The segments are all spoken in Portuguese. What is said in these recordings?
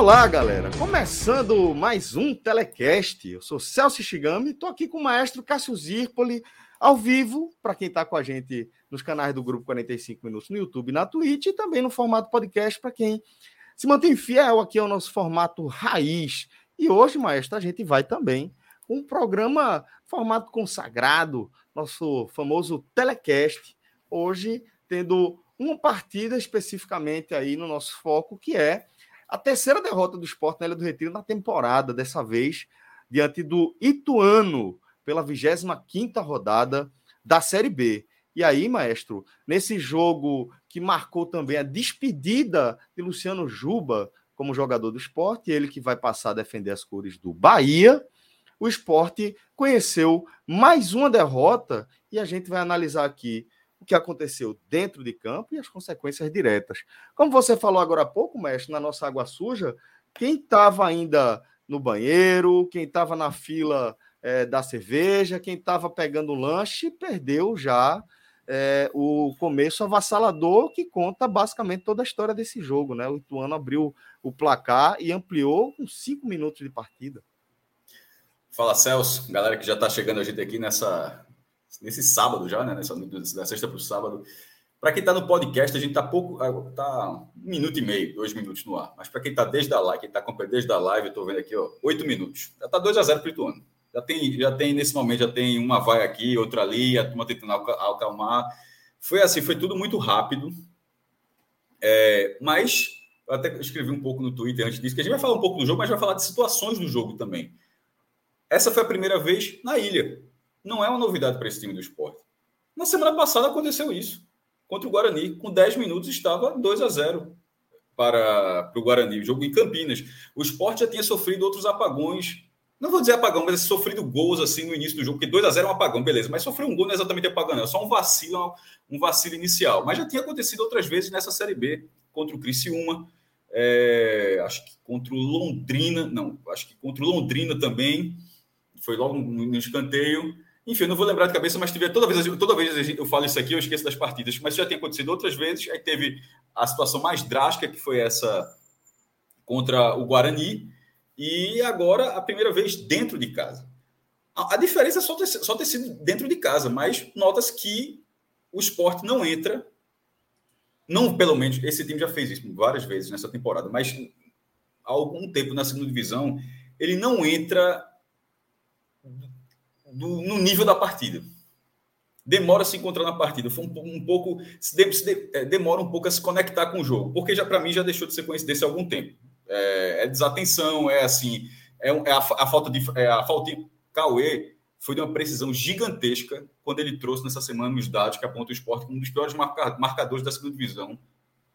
Olá, galera! Começando mais um Telecast. Eu sou Celso Shigami, estou aqui com o maestro Cássio Zirpoli, ao vivo, para quem está com a gente nos canais do Grupo 45 Minutos no YouTube e na Twitch, e também no formato podcast, para quem se mantém fiel aqui ao nosso formato raiz. E hoje, maestro, a gente vai também um programa formato consagrado, nosso famoso Telecast, hoje tendo uma partida especificamente aí no nosso foco, que é a terceira derrota do esporte na Ilha do Retiro na temporada, dessa vez diante do Ituano, pela 25 rodada da Série B. E aí, maestro, nesse jogo que marcou também a despedida de Luciano Juba como jogador do esporte, ele que vai passar a defender as cores do Bahia, o esporte conheceu mais uma derrota e a gente vai analisar aqui o que aconteceu dentro de campo e as consequências diretas. Como você falou agora há pouco, mestre, na nossa água suja, quem estava ainda no banheiro, quem estava na fila é, da cerveja, quem estava pegando lanche, perdeu já é, o começo avassalador que conta basicamente toda a história desse jogo. Né? O Ituano abriu o placar e ampliou com cinco minutos de partida. Fala Celso, galera que já está chegando a gente aqui nessa, nesse sábado já, né? Nessa, da sexta para o sábado. Para quem está no podcast, a gente está pouco, ah, tá um minuto e meio, dois minutos no ar. Mas para quem está desde a live, quem está acompanhando desde a live, eu estou vendo aqui, ó, oito minutos. Já está 2 a 0 para o. Já tem, já tem nesse momento já tem uma vai aqui, outra ali, a turma tentando acalmar. Foi assim, foi tudo muito rápido. É, mas eu até escrevi um pouco no Twitter antes disso, que a gente vai falar um pouco do jogo, mas vai falar de situações do jogo também. Essa foi a primeira vez na ilha não é uma novidade para esse time do esporte. Na semana passada aconteceu isso. Contra o Guarani, com 10 minutos estava 2 a 0 para, para o Guarani, o jogo em Campinas. O esporte já tinha sofrido outros apagões. Não vou dizer apagão, mas sofrido gols assim no início do jogo, porque 2 a 0 é um apagão, beleza. Mas sofreu um gol não é exatamente apagão, não. É só um vacilo, um vacilo inicial. Mas já tinha acontecido outras vezes nessa Série B, contra o Criciúma, é, acho que contra o Londrina, não, acho que contra o Londrina também, foi logo no escanteio. Enfim, eu não vou lembrar de cabeça, mas tiver toda vez, toda vez eu falo isso aqui, eu esqueço das partidas. Mas já tem acontecido outras vezes. Aí teve a situação mais drástica, que foi essa contra o Guarani. E agora a primeira vez dentro de casa. A, a diferença é só ter, só ter sido dentro de casa, mas notas que o esporte não entra. Não, pelo menos, esse time já fez isso várias vezes nessa temporada, mas há algum tempo na segunda divisão, ele não entra do, no nível da partida. Demora a se encontrar na partida. Foi um, um pouco. Se, de, se de, é, demora um pouco a se conectar com o jogo, porque já para mim já deixou de ser coincidência há algum tempo. É, é desatenção, é assim. É, é a, a, falta de. É a falta de. Cauê foi de uma precisão gigantesca quando ele trouxe nessa semana os dados que apontam o esporte como um dos piores marca, marcadores da segunda divisão,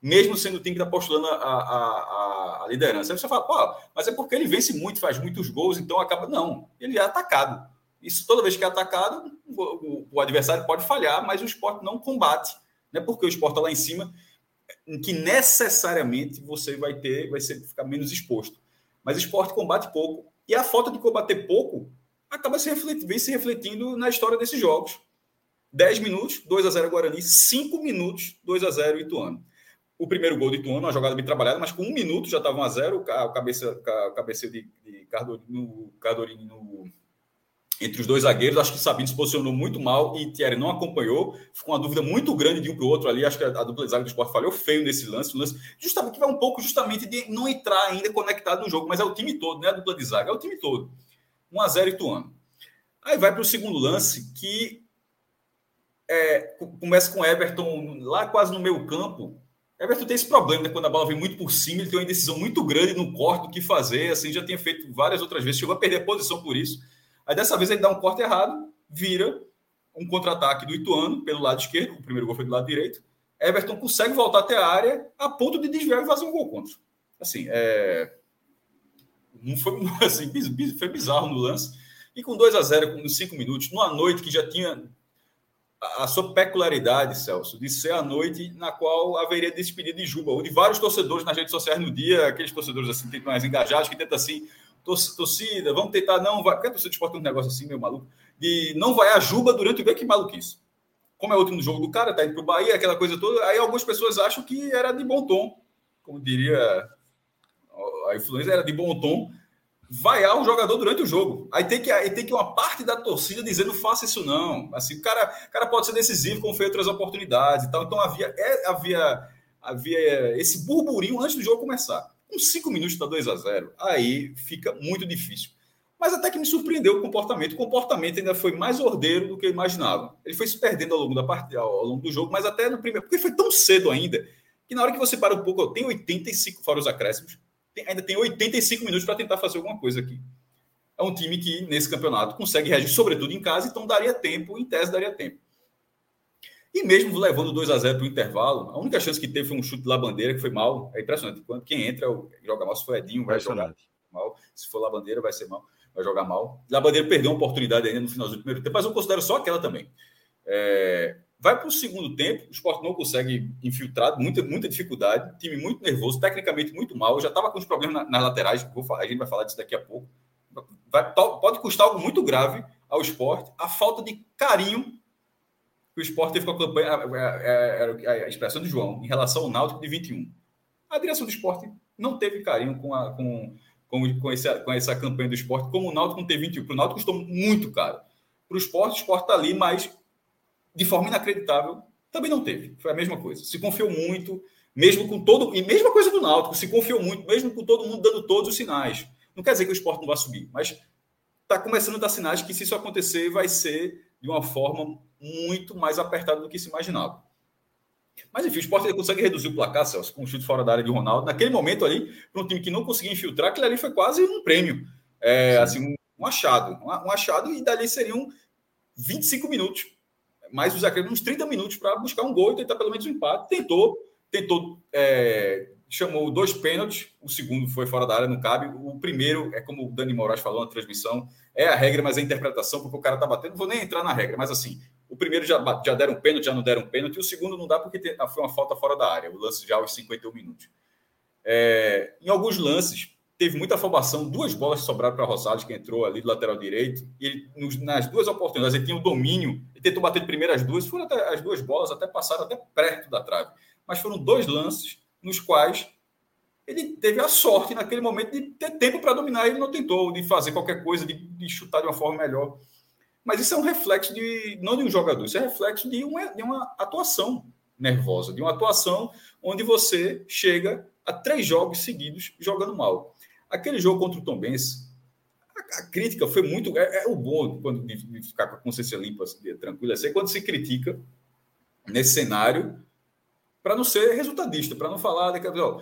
mesmo sendo o time que está postulando a, a, a, liderança. Aí você fala, mas é porque ele vence muito, faz muitos gols, então acaba. Não, ele é atacado. Isso toda vez que é atacado, o, o adversário pode falhar, mas o esporte não combate. Não é porque o esporte está lá em cima que necessariamente você vai ter, vai ser, ficar menos exposto. Mas o esporte combate pouco. E a falta de combater pouco acaba se refletindo, vem se refletindo na história desses jogos. 10 minutos, 2 a 0 Guarani, 5 minutos, 2 a 0 Ituano. O primeiro gol do Ituano, uma jogada bem trabalhada, mas com um minuto já estava 1 a 0 o cabeça, o cabeceio de, de Cardorini, Cardorini no, entre os dois zagueiros. Acho que Sabino se posicionou muito mal e Thierry não acompanhou. Ficou uma dúvida muito grande de um para o outro ali. Acho que a, dupla de zaga do esporte falhou feio nesse lance. lance justamente que vai um pouco justamente de não entrar ainda conectado no jogo, mas é o time todo, não é a dupla de zaga, é o time todo. 1 a 0 Ituano. Aí vai para o segundo lance que é, começa com Everton lá quase no meio campo. Everton tem esse problema, né? Quando a bola vem muito por cima, ele tem uma indecisão muito grande no corte do que fazer. Assim, já tinha feito várias outras vezes, chegou a perder a posição por isso. Aí dessa vez ele dá um corte errado, vira um contra-ataque do Ituano pelo lado esquerdo, o primeiro gol foi do lado direito. Everton consegue voltar até a área a ponto de desviar e fazer um gol contra. Assim, é... não foi assim, foi bizarro no lance. E com 2 a 0 com 5 minutos, numa noite que já tinha a sua peculiaridade, Celso, de ser a noite na qual haveria despedida de Juba, ou de vários torcedores nas redes sociais no dia, aqueles torcedores assim mais engajados que tentam assim, torcida, vamos tentar não vai, porque a torcida de esporte um negócio assim meio maluco, de não vai a Juba durante o dia que maluquice. Como é o último jogo do cara, tá indo pro Bahia, aquela coisa toda, aí algumas pessoas acham que era de bom tom, como diria a influência era de bom tom, vaiar o jogador durante o jogo. Aí tem que, aí tem que uma parte da torcida dizendo faça isso não. Assim, o cara, o cara pode ser decisivo, como foi outras oportunidades e tal. Então havia, é, havia, havia esse burburinho antes do jogo começar. Com cinco minutos está 2 a 0 aí fica muito difícil. Mas até que me surpreendeu o comportamento. O comportamento ainda foi mais ordeiro do que eu imaginava. Ele foi se perdendo ao longo da partida, ao longo do jogo, mas até no primeiro, porque foi tão cedo ainda que na hora que você para um pouco, tem 85 fora os acréscimos tem, ainda tem 85 minutos para tentar fazer alguma coisa aqui. É um time que, nesse campeonato, consegue reagir, sobretudo em casa, então daria tempo, em tese daria tempo. E mesmo levando 2 a 0 para o intervalo, a única chance que teve foi um chute da bandeira, que foi mal. É impressionante. Quando quem entra, joga mal. Se for Edinho, vai jogar mal. Se for bandeira, vai ser mal. Vai jogar mal. bandeira perdeu uma oportunidade ainda no final do primeiro tempo, mas eu considero só aquela também. É, Vai para o segundo tempo, o esporte não consegue infiltrar, muita, muita dificuldade, time muito nervoso, tecnicamente muito mal. Eu já estava com os problemas nas, nas laterais, vou, a gente vai falar disso daqui a pouco. Vai, pode custar algo muito grave ao esporte, a falta de carinho que o esporte teve com a campanha, a, a, a, expressão de João, em relação ao Náutico de 21. A direção do esporte não teve carinho com, a, com, com, com, esse, com essa campanha do esporte, como o Náutico não teve 21. Para o Náutico custou muito caro. Para o esporte, o esporte está ali, mas de forma inacreditável, também não teve. Foi a mesma coisa. Se confiou muito, mesmo com todo. E mesma coisa do Náutico, se confiou muito, mesmo com todo mundo dando todos os sinais. Não quer dizer que o esporte não vai subir, mas está começando a dar sinais que, se isso acontecer, vai ser de uma forma muito mais apertada do que se imaginava. Mas enfim, o esporte consegue reduzir o placar, Celso, com um chute fora da área de Ronaldo. Naquele momento ali, para um time que não conseguia infiltrar, aquilo ali foi quase um prêmio. É, assim, um, achado. Um, um achado, e dali seriam 25 minutos mais os acréscimos, uns 30 minutos para buscar um gol e tentar pelo menos um empate. Tentou, tentou, é, chamou dois pênaltis, o segundo foi fora da área, não cabe. O primeiro, é como o Dani Moraes falou na transmissão, é a regra, mas é a interpretação, porque o cara tá batendo. Não vou nem entrar na regra, mas assim, o primeiro já, já deram um pênalti, já não deram um pênalti, e o segundo não dá porque foi uma falta fora da área, o lance já aos 51 minutos. É, em alguns lances, teve muita afobação, duas bolas sobraram para Rosales, que entrou ali do lateral direito, e ele, nas duas oportunidades, ele tinha o domínio, ele tentou bater de primeira as duas, foram até, as duas bolas até passaram até perto da trave, mas foram dois lances nos quais ele teve a sorte naquele momento de ter tempo para dominar, ele não tentou de fazer qualquer coisa, de, de, chutar de uma forma melhor. Mas isso é um reflexo de, não de um jogador, isso é reflexo de uma, de uma atuação nervosa, de uma atuação onde você chega a três jogos seguidos jogando mal. Aquele jogo contra o Tom Benz, a, a, crítica foi muito. É, é o bom quando, de, de, ficar com a consciência limpa, tranquila, é quando se critica nesse cenário para não ser resultadista, para não falar daquela. Ó,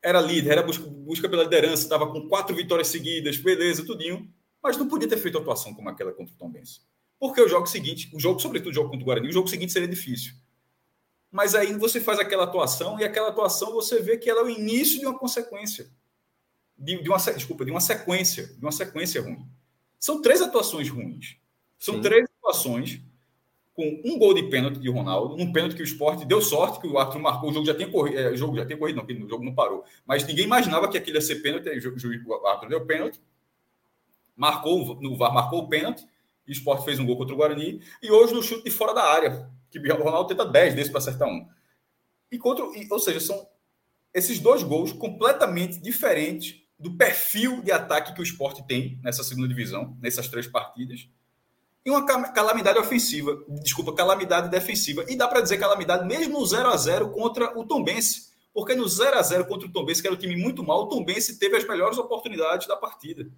era líder, era busca, busca pela liderança, estava com quatro vitórias seguidas, beleza, tudinho, mas não podia ter feito atuação como aquela contra o Tom Benz. Porque o jogo seguinte, o jogo, sobretudo o jogo contra o Guarani, o jogo seguinte seria difícil. Mas aí você faz aquela atuação e aquela atuação você vê que ela é o início de uma consequência de, de, uma desculpa, de uma sequência, de uma sequência ruim. São três atuações ruins. São Sim. três atuações com um gol de pênalti de Ronaldo, um pênalti que o esporte deu sorte que o árbitro marcou, o jogo já tinha corrido, é, o jogo já tinha corrido, não, o jogo não parou. Mas ninguém imaginava que aquilo ia ser pênalti, o, o árbitro deu pênalti, marcou, no VAR marcou o pênalti, e o esporte fez um gol contra o Guarani, e hoje no chute de fora da área, que o Ronaldo tenta 10 desses para acertar um. E contra, e, ou seja, são esses dois gols completamente diferentes do perfil de ataque que o esporte tem nessa segunda divisão, nessas três partidas, e uma calamidade ofensiva, desculpa, calamidade defensiva. E dá para dizer calamidade mesmo no 0 a 0 contra o Tombense, porque no 0 a 0 contra o Tombense, que era um time muito mal, o Tombense teve as melhores oportunidades da partida.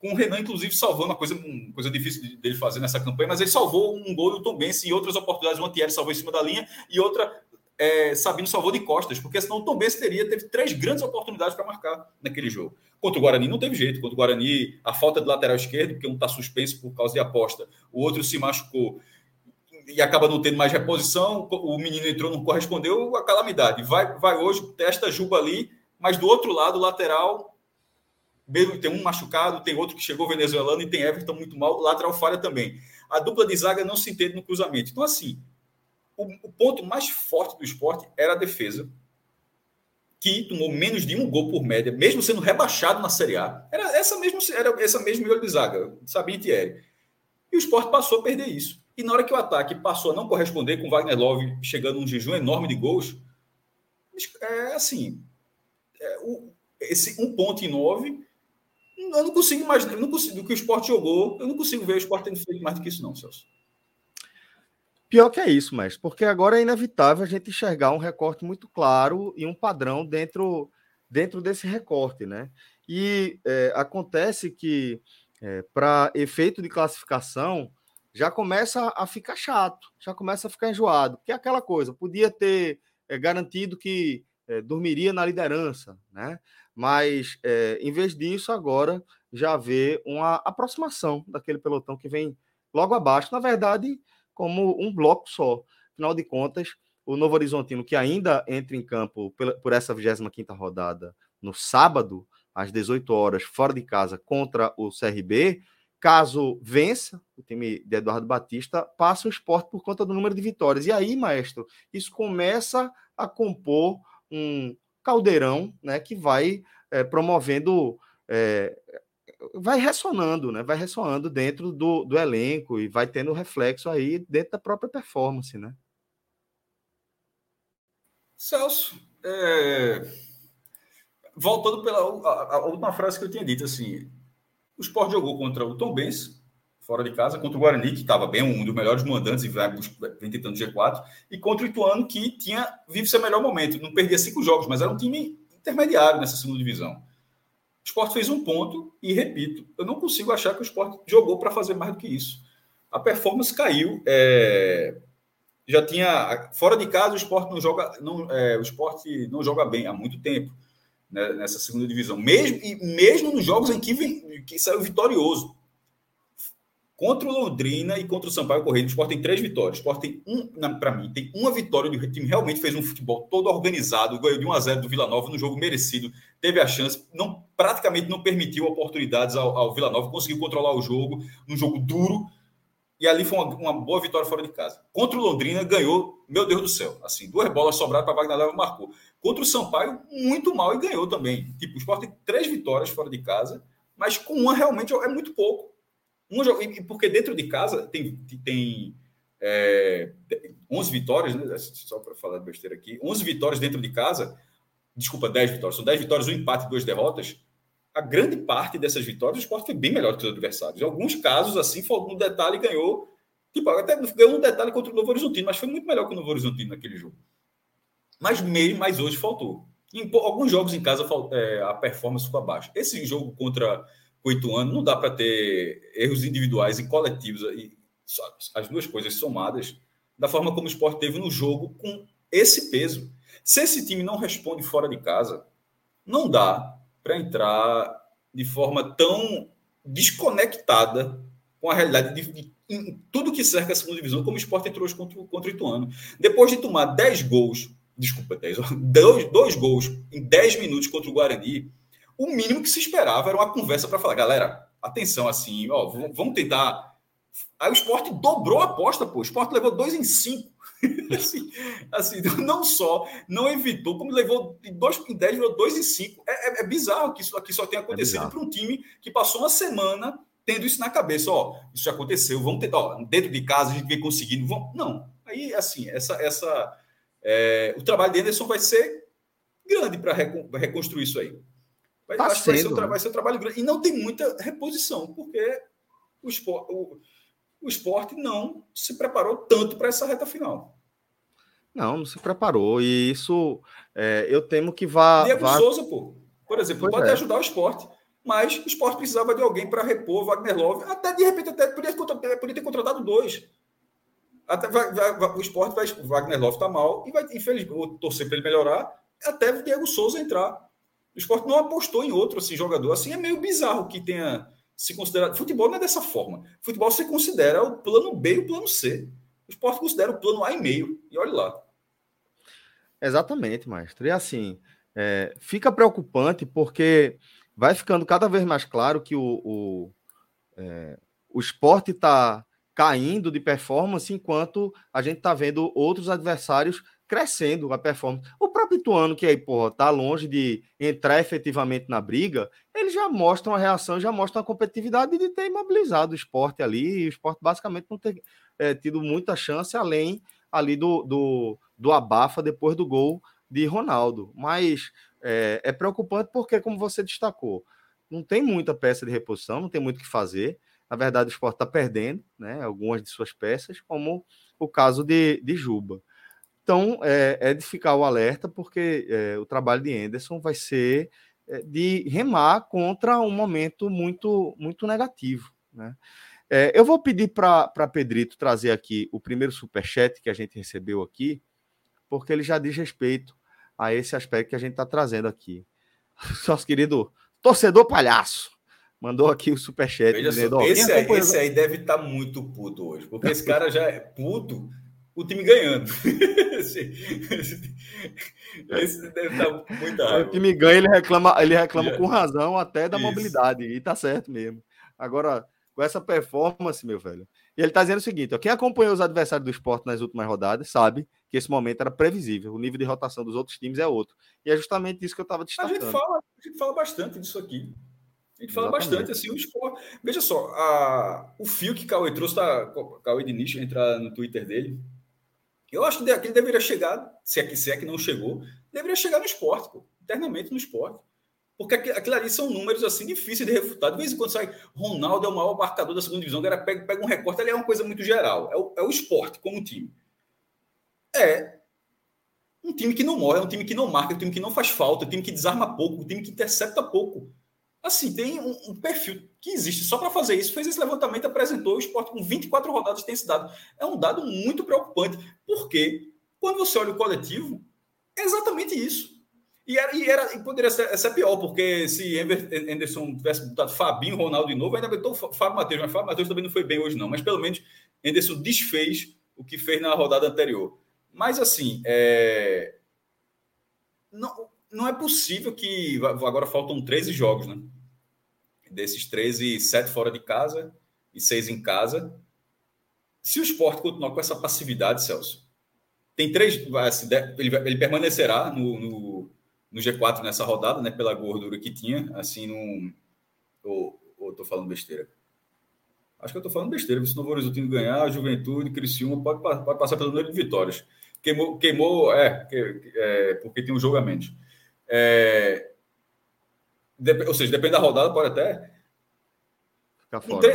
Com o Renan, inclusive, salvando uma coisa, uma coisa difícil dele fazer nessa campanha, mas ele salvou um gol do Tombense e outras oportunidades. O Antieri salvou em cima da linha e outra é, Sabino salvou de costas, porque senão o Tom teria, teve três grandes oportunidades para marcar naquele jogo. Contra o Guarani não teve jeito. Contra o Guarani, a falta de lateral esquerdo, porque um está suspenso por causa de aposta, o outro se machucou e acaba não tendo mais reposição. O menino entrou, não correspondeu, a calamidade. Vai, vai hoje, testa Juba ali, mas do outro lado, lateral, tem um machucado, tem outro que chegou venezuelano e tem Everton muito mal, lateral falha também. A dupla de zaga não se entende no cruzamento. Então, assim, o, o ponto mais forte do esporte era a defesa, que tomou menos de um gol por média, mesmo sendo rebaixado na Série A. Era essa mesma, era essa mesma milho de zaga, Sabia Thierry. E o esporte passou a perder isso. E na hora que o ataque passou a não corresponder com Wagner Love chegando num jejum enorme de gols, é assim, é, o, esse um ponto em nove, eu não consigo imaginar, eu não consigo, do que o esporte jogou, eu não consigo ver o esporte tendo feito mais do que isso não, Celso. Pior que é isso, mas porque agora é inevitável a gente enxergar um recorte muito claro e um padrão dentro, dentro desse recorte, né? E é, acontece que, é, para efeito de classificação, já começa a ficar chato, já começa a ficar enjoado, porque é aquela coisa, podia ter é, garantido que é, dormiria na liderança, né? Mas, é, em vez disso, agora já vê uma aproximação daquele pelotão que vem logo abaixo. Na verdade, como um bloco só. Afinal de contas, o Novo Horizontino, que ainda entra em campo por essa 25 rodada no sábado, às 18 horas, fora de casa, contra o CRB, caso vença o time de Eduardo Batista, passa o esporte por conta do número de vitórias. E aí, maestro, isso começa a compor um caldeirão né, que vai é, promovendo é, vai ressonando, né? Vai ressoando dentro do, do elenco e vai tendo reflexo aí dentro da própria performance, né? Celso, é... voltando pela a, a, última frase que eu tinha dito, assim, o Sport jogou contra o Tom Benz, fora de casa, contra o Guarani, que estava bem, um dos melhores mandantes e vai, tentando G4, e contra o Ituano, que tinha vive seu melhor momento. Não perdia cinco jogos, mas era um time intermediário nessa segunda divisão. O esporte fez um ponto e, repito, eu não consigo achar que o esporte jogou para fazer mais do que isso. A performance caiu. É... Já tinha. Fora de casa, o esporte não joga, não, é, o esporte não joga bem há muito tempo né, nessa segunda divisão. Mesmo, e mesmo nos jogos em que, vem, que saiu vitorioso. Contra o Londrina e contra o Sampaio Correia, o Sport tem três vitórias. O Sport tem um, para mim, tem uma vitória do time realmente fez um futebol todo organizado, ganhou de 1 a 0 do Vila Nova no jogo merecido, teve a chance, não praticamente não permitiu oportunidades ao, ao Vila Nova, conseguiu controlar o jogo, num jogo duro, e ali foi uma, uma, boa vitória fora de casa. Contra o Londrina, ganhou, meu Deus do céu, assim, duas bolas sobraram para Wagner Leva marcou. Contra o Sampaio, muito mal e ganhou também. Tipo, o Sport tem três vitórias fora de casa, mas com uma realmente é muito pouco. Um jogo, porque dentro de casa tem, tem é, 11 vitórias, né? só para falar besteira aqui, 11 vitórias dentro de casa, desculpa, 10 vitórias, são 10 vitórias, um empate duas derrotas. A grande parte dessas vitórias, o esporte foi bem melhor que os adversários. Em alguns casos, assim, foi um detalhe ganhou, tipo, até ganhou um detalhe contra o Novo Horizontino, mas foi muito melhor que o Novo Horizontino naquele jogo. Mas meio, mas hoje faltou. Em alguns jogos em casa, é, a performance ficou abaixo. Esse jogo contra oito anos, não dá para ter erros individuais e coletivos, e as duas coisas somadas, da forma como o esporte teve no jogo com esse peso. Se esse time não responde fora de casa, não dá para entrar de forma tão desconectada com a realidade de, de, de tudo que cerca a segunda divisão, como o esporte entrou hoje contra, contra o Ituano. Depois de tomar 10 gols, desculpa, 10, dois, dois gols em 10 minutos contra o Guarani, o mínimo que se esperava era uma conversa para falar, galera, atenção, assim, ó, vamos tentar. Aí o esporte dobrou a aposta, pô. O esporte levou dois em cinco. assim, assim, não só não evitou, como levou de dois em dez, virou dois em cinco. É, é, é, bizarro que isso aqui só tenha é acontecido é para um time que passou uma semana tendo isso na cabeça. Ó, isso já aconteceu, vamos tentar, ó, dentro de casa a gente vem conseguindo. Vamos... Não, aí assim, essa, essa, é, o trabalho de Anderson vai ser grande para reconstruir isso aí. Vai, tá sendo, vai, ser um, né? vai ser um trabalho grande. E não tem muita reposição, porque o esporte, o, o esporte não se preparou tanto para essa reta final. Não, não se preparou. E isso é, eu temo que vá. Diego vá... Souza, pô, por exemplo, pois pode é. ajudar o esporte. Mas o esporte precisava de alguém para repor Wagner Love. Até de repente, até podia, podia ter contratado dois. Até vai, vai, o esporte vai. O Wagner Love está mal e vai, infelizmente, vou torcer para ele melhorar, até o Diego Souza entrar. O esporte não apostou em outro assim, jogador. Assim é meio bizarro que tenha se considerado. Futebol não é dessa forma. Futebol se considera o plano B e o plano C. O esporte considera o plano A e meio. E olha lá. Exatamente, mestre. E assim, é, fica preocupante porque vai ficando cada vez mais claro que o, o, é, o esporte está caindo de performance, enquanto a gente está vendo outros adversários crescendo a performance. O próprio Ituano, que aí, porra, tá longe de entrar efetivamente na briga, ele já mostra uma reação, já mostra uma competitividade de ter imobilizado o esporte ali, e o esporte basicamente não ter é, tido muita chance, além ali do, do, do abafa depois do gol de Ronaldo. Mas é, é preocupante porque, como você destacou, não tem muita peça de reposição, não tem muito o que fazer. Na verdade, o esporte está perdendo né, algumas de suas peças, como o caso de, de Juba. Então, é, é de ficar o alerta, porque é, o trabalho de Anderson vai ser é, de remar contra um momento muito, muito negativo. Né? É, eu vou pedir para Pedrito trazer aqui o primeiro superchat que a gente recebeu aqui, porque ele já diz respeito a esse aspecto que a gente está trazendo aqui. Nosso querido torcedor palhaço mandou aqui o superchat. Veja dizendo, só, esse, aí, esse aí deve estar tá muito puto hoje, porque esse cara já é puto, o time ganhando. esse, esse, deve estar muito raiva. O time ganha, ele reclama, ele reclama com razão até da Isso. mobilidade, e tá certo mesmo. Agora, com essa performance, meu velho. E ele tá dizendo o seguinte: ó, quem acompanhou os adversários do esporte nas últimas rodadas sabe que esse momento era previsível. O nível de rotação dos outros times é outro. E é justamente isso que eu estava destacando. A gente fala, a gente fala bastante disso aqui. A gente fala Exatamente. bastante assim, o esporte. Veja só, a, o fio que Cauê trouxe, tá, Cauê de Nicho, entrar no Twitter dele. Eu acho que ele deveria chegar, se é que, se é que não chegou, deveria chegar no esporte, pô, internamente no esporte. Porque aquilo ali são números assim difíceis de refutar. De vez em quando sai Ronaldo é o maior marcador da segunda divisão, o cara pega, pega um recorte, ali é uma coisa muito geral. É o, é o esporte como time. É um time que não morre, é um time que não marca, é um time que não faz falta, é um time que desarma pouco, um time que intercepta pouco. Assim, tem um, um perfil que existe só para fazer isso. Fez esse levantamento, apresentou o esporte com 24 rodadas tem esse dado. É um dado muito preocupante, porque quando você olha o coletivo, é exatamente isso. E, era, e, era, e poderia ser, ser pior, porque se Anderson tivesse botado Fabinho, Ronaldo de novo, ainda botou Fábio Matheus, mas Fábio Matheus também não foi bem hoje, não. Mas pelo menos Anderson desfez o que fez na rodada anterior. Mas assim, é... não, não é possível que. Agora faltam 13 jogos, né? Desses 13, 7 fora de casa e 6 em casa. Se o esporte continuar com essa passividade, Celso, tem três. Ele, permanecerá no, no, no, G4 nessa rodada, né? Pela gordura que tinha. Assim, não. Ou, ou tô falando besteira? Acho que eu tô falando besteira. Se o Novo Horizontino ganhar, a Juventude, Criciúma, pode, pode passar pelo número de vitórias. Queimou, queimou é, é, porque tem um jogo a menos. É, ou seja, depende da rodada, pode até.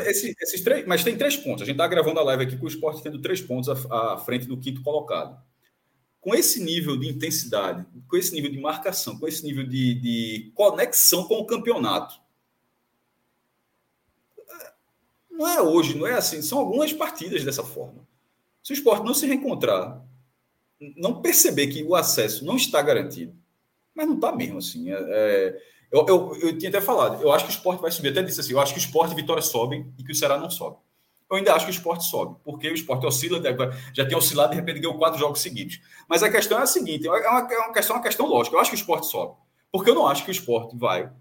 Esse, esses três, mas tem três pontos. A gente está gravando a live aqui com o esporte tendo três pontos à, à frente do quinto colocado. Com esse nível de intensidade, com esse nível de marcação, com esse nível de, de conexão com o campeonato. Não é hoje, não é assim. São algumas partidas dessa forma. Se o esporte não se reencontrar, não perceber que o acesso não está garantido, mas não está mesmo assim. É, é, eu, eu, eu, tinha até falado, eu acho que o esporte vai subir. até disse assim: eu acho que o esporte e Vitória sobem e que o Ceará não sobe. Eu ainda acho que o esporte sobe, porque o esporte oscila, já tem oscilado, de repente ganhou quatro jogos seguidos. Mas a questão é a seguinte: é uma, é uma questão, uma questão lógica. Eu acho que o esporte sobe, porque eu não acho que o esporte vai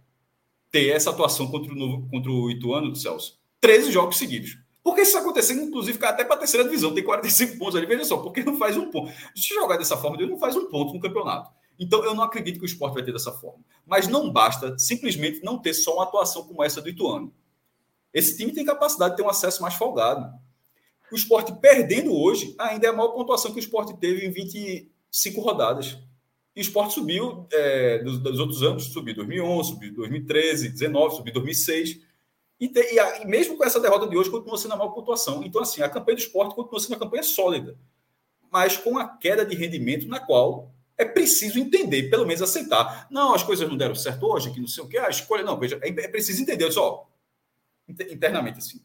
ter essa atuação contra o, contra o Ituano do Celso. 13 jogos seguidos. Porque se isso acontecer, inclusive, ficar até para a terceira divisão, tem 45 pontos ali. Veja só, porque não faz um ponto. Se jogar dessa forma, ele não faz um ponto no campeonato. Então, eu não acredito que o esporte vai ter dessa forma. Mas não basta simplesmente não ter só uma atuação como essa do Ituano. Esse time tem capacidade de ter um acesso mais folgado. O esporte perdendo hoje ainda é a maior pontuação que o esporte teve em 25 rodadas. E o esporte subiu é, dos, dos, outros anos, subiu 2011, subiu 2013, 2019, subiu 2006. E, te, e, a, e, mesmo com essa derrota de hoje, continua sendo a maior pontuação. Então, assim, a campanha do esporte continua sendo uma campanha sólida, mas com a queda de rendimento na qual é preciso entender, pelo menos aceitar. Não, as coisas não deram certo hoje, que não sei o que, a escolha. Não, veja, é, é preciso entender só internamente assim.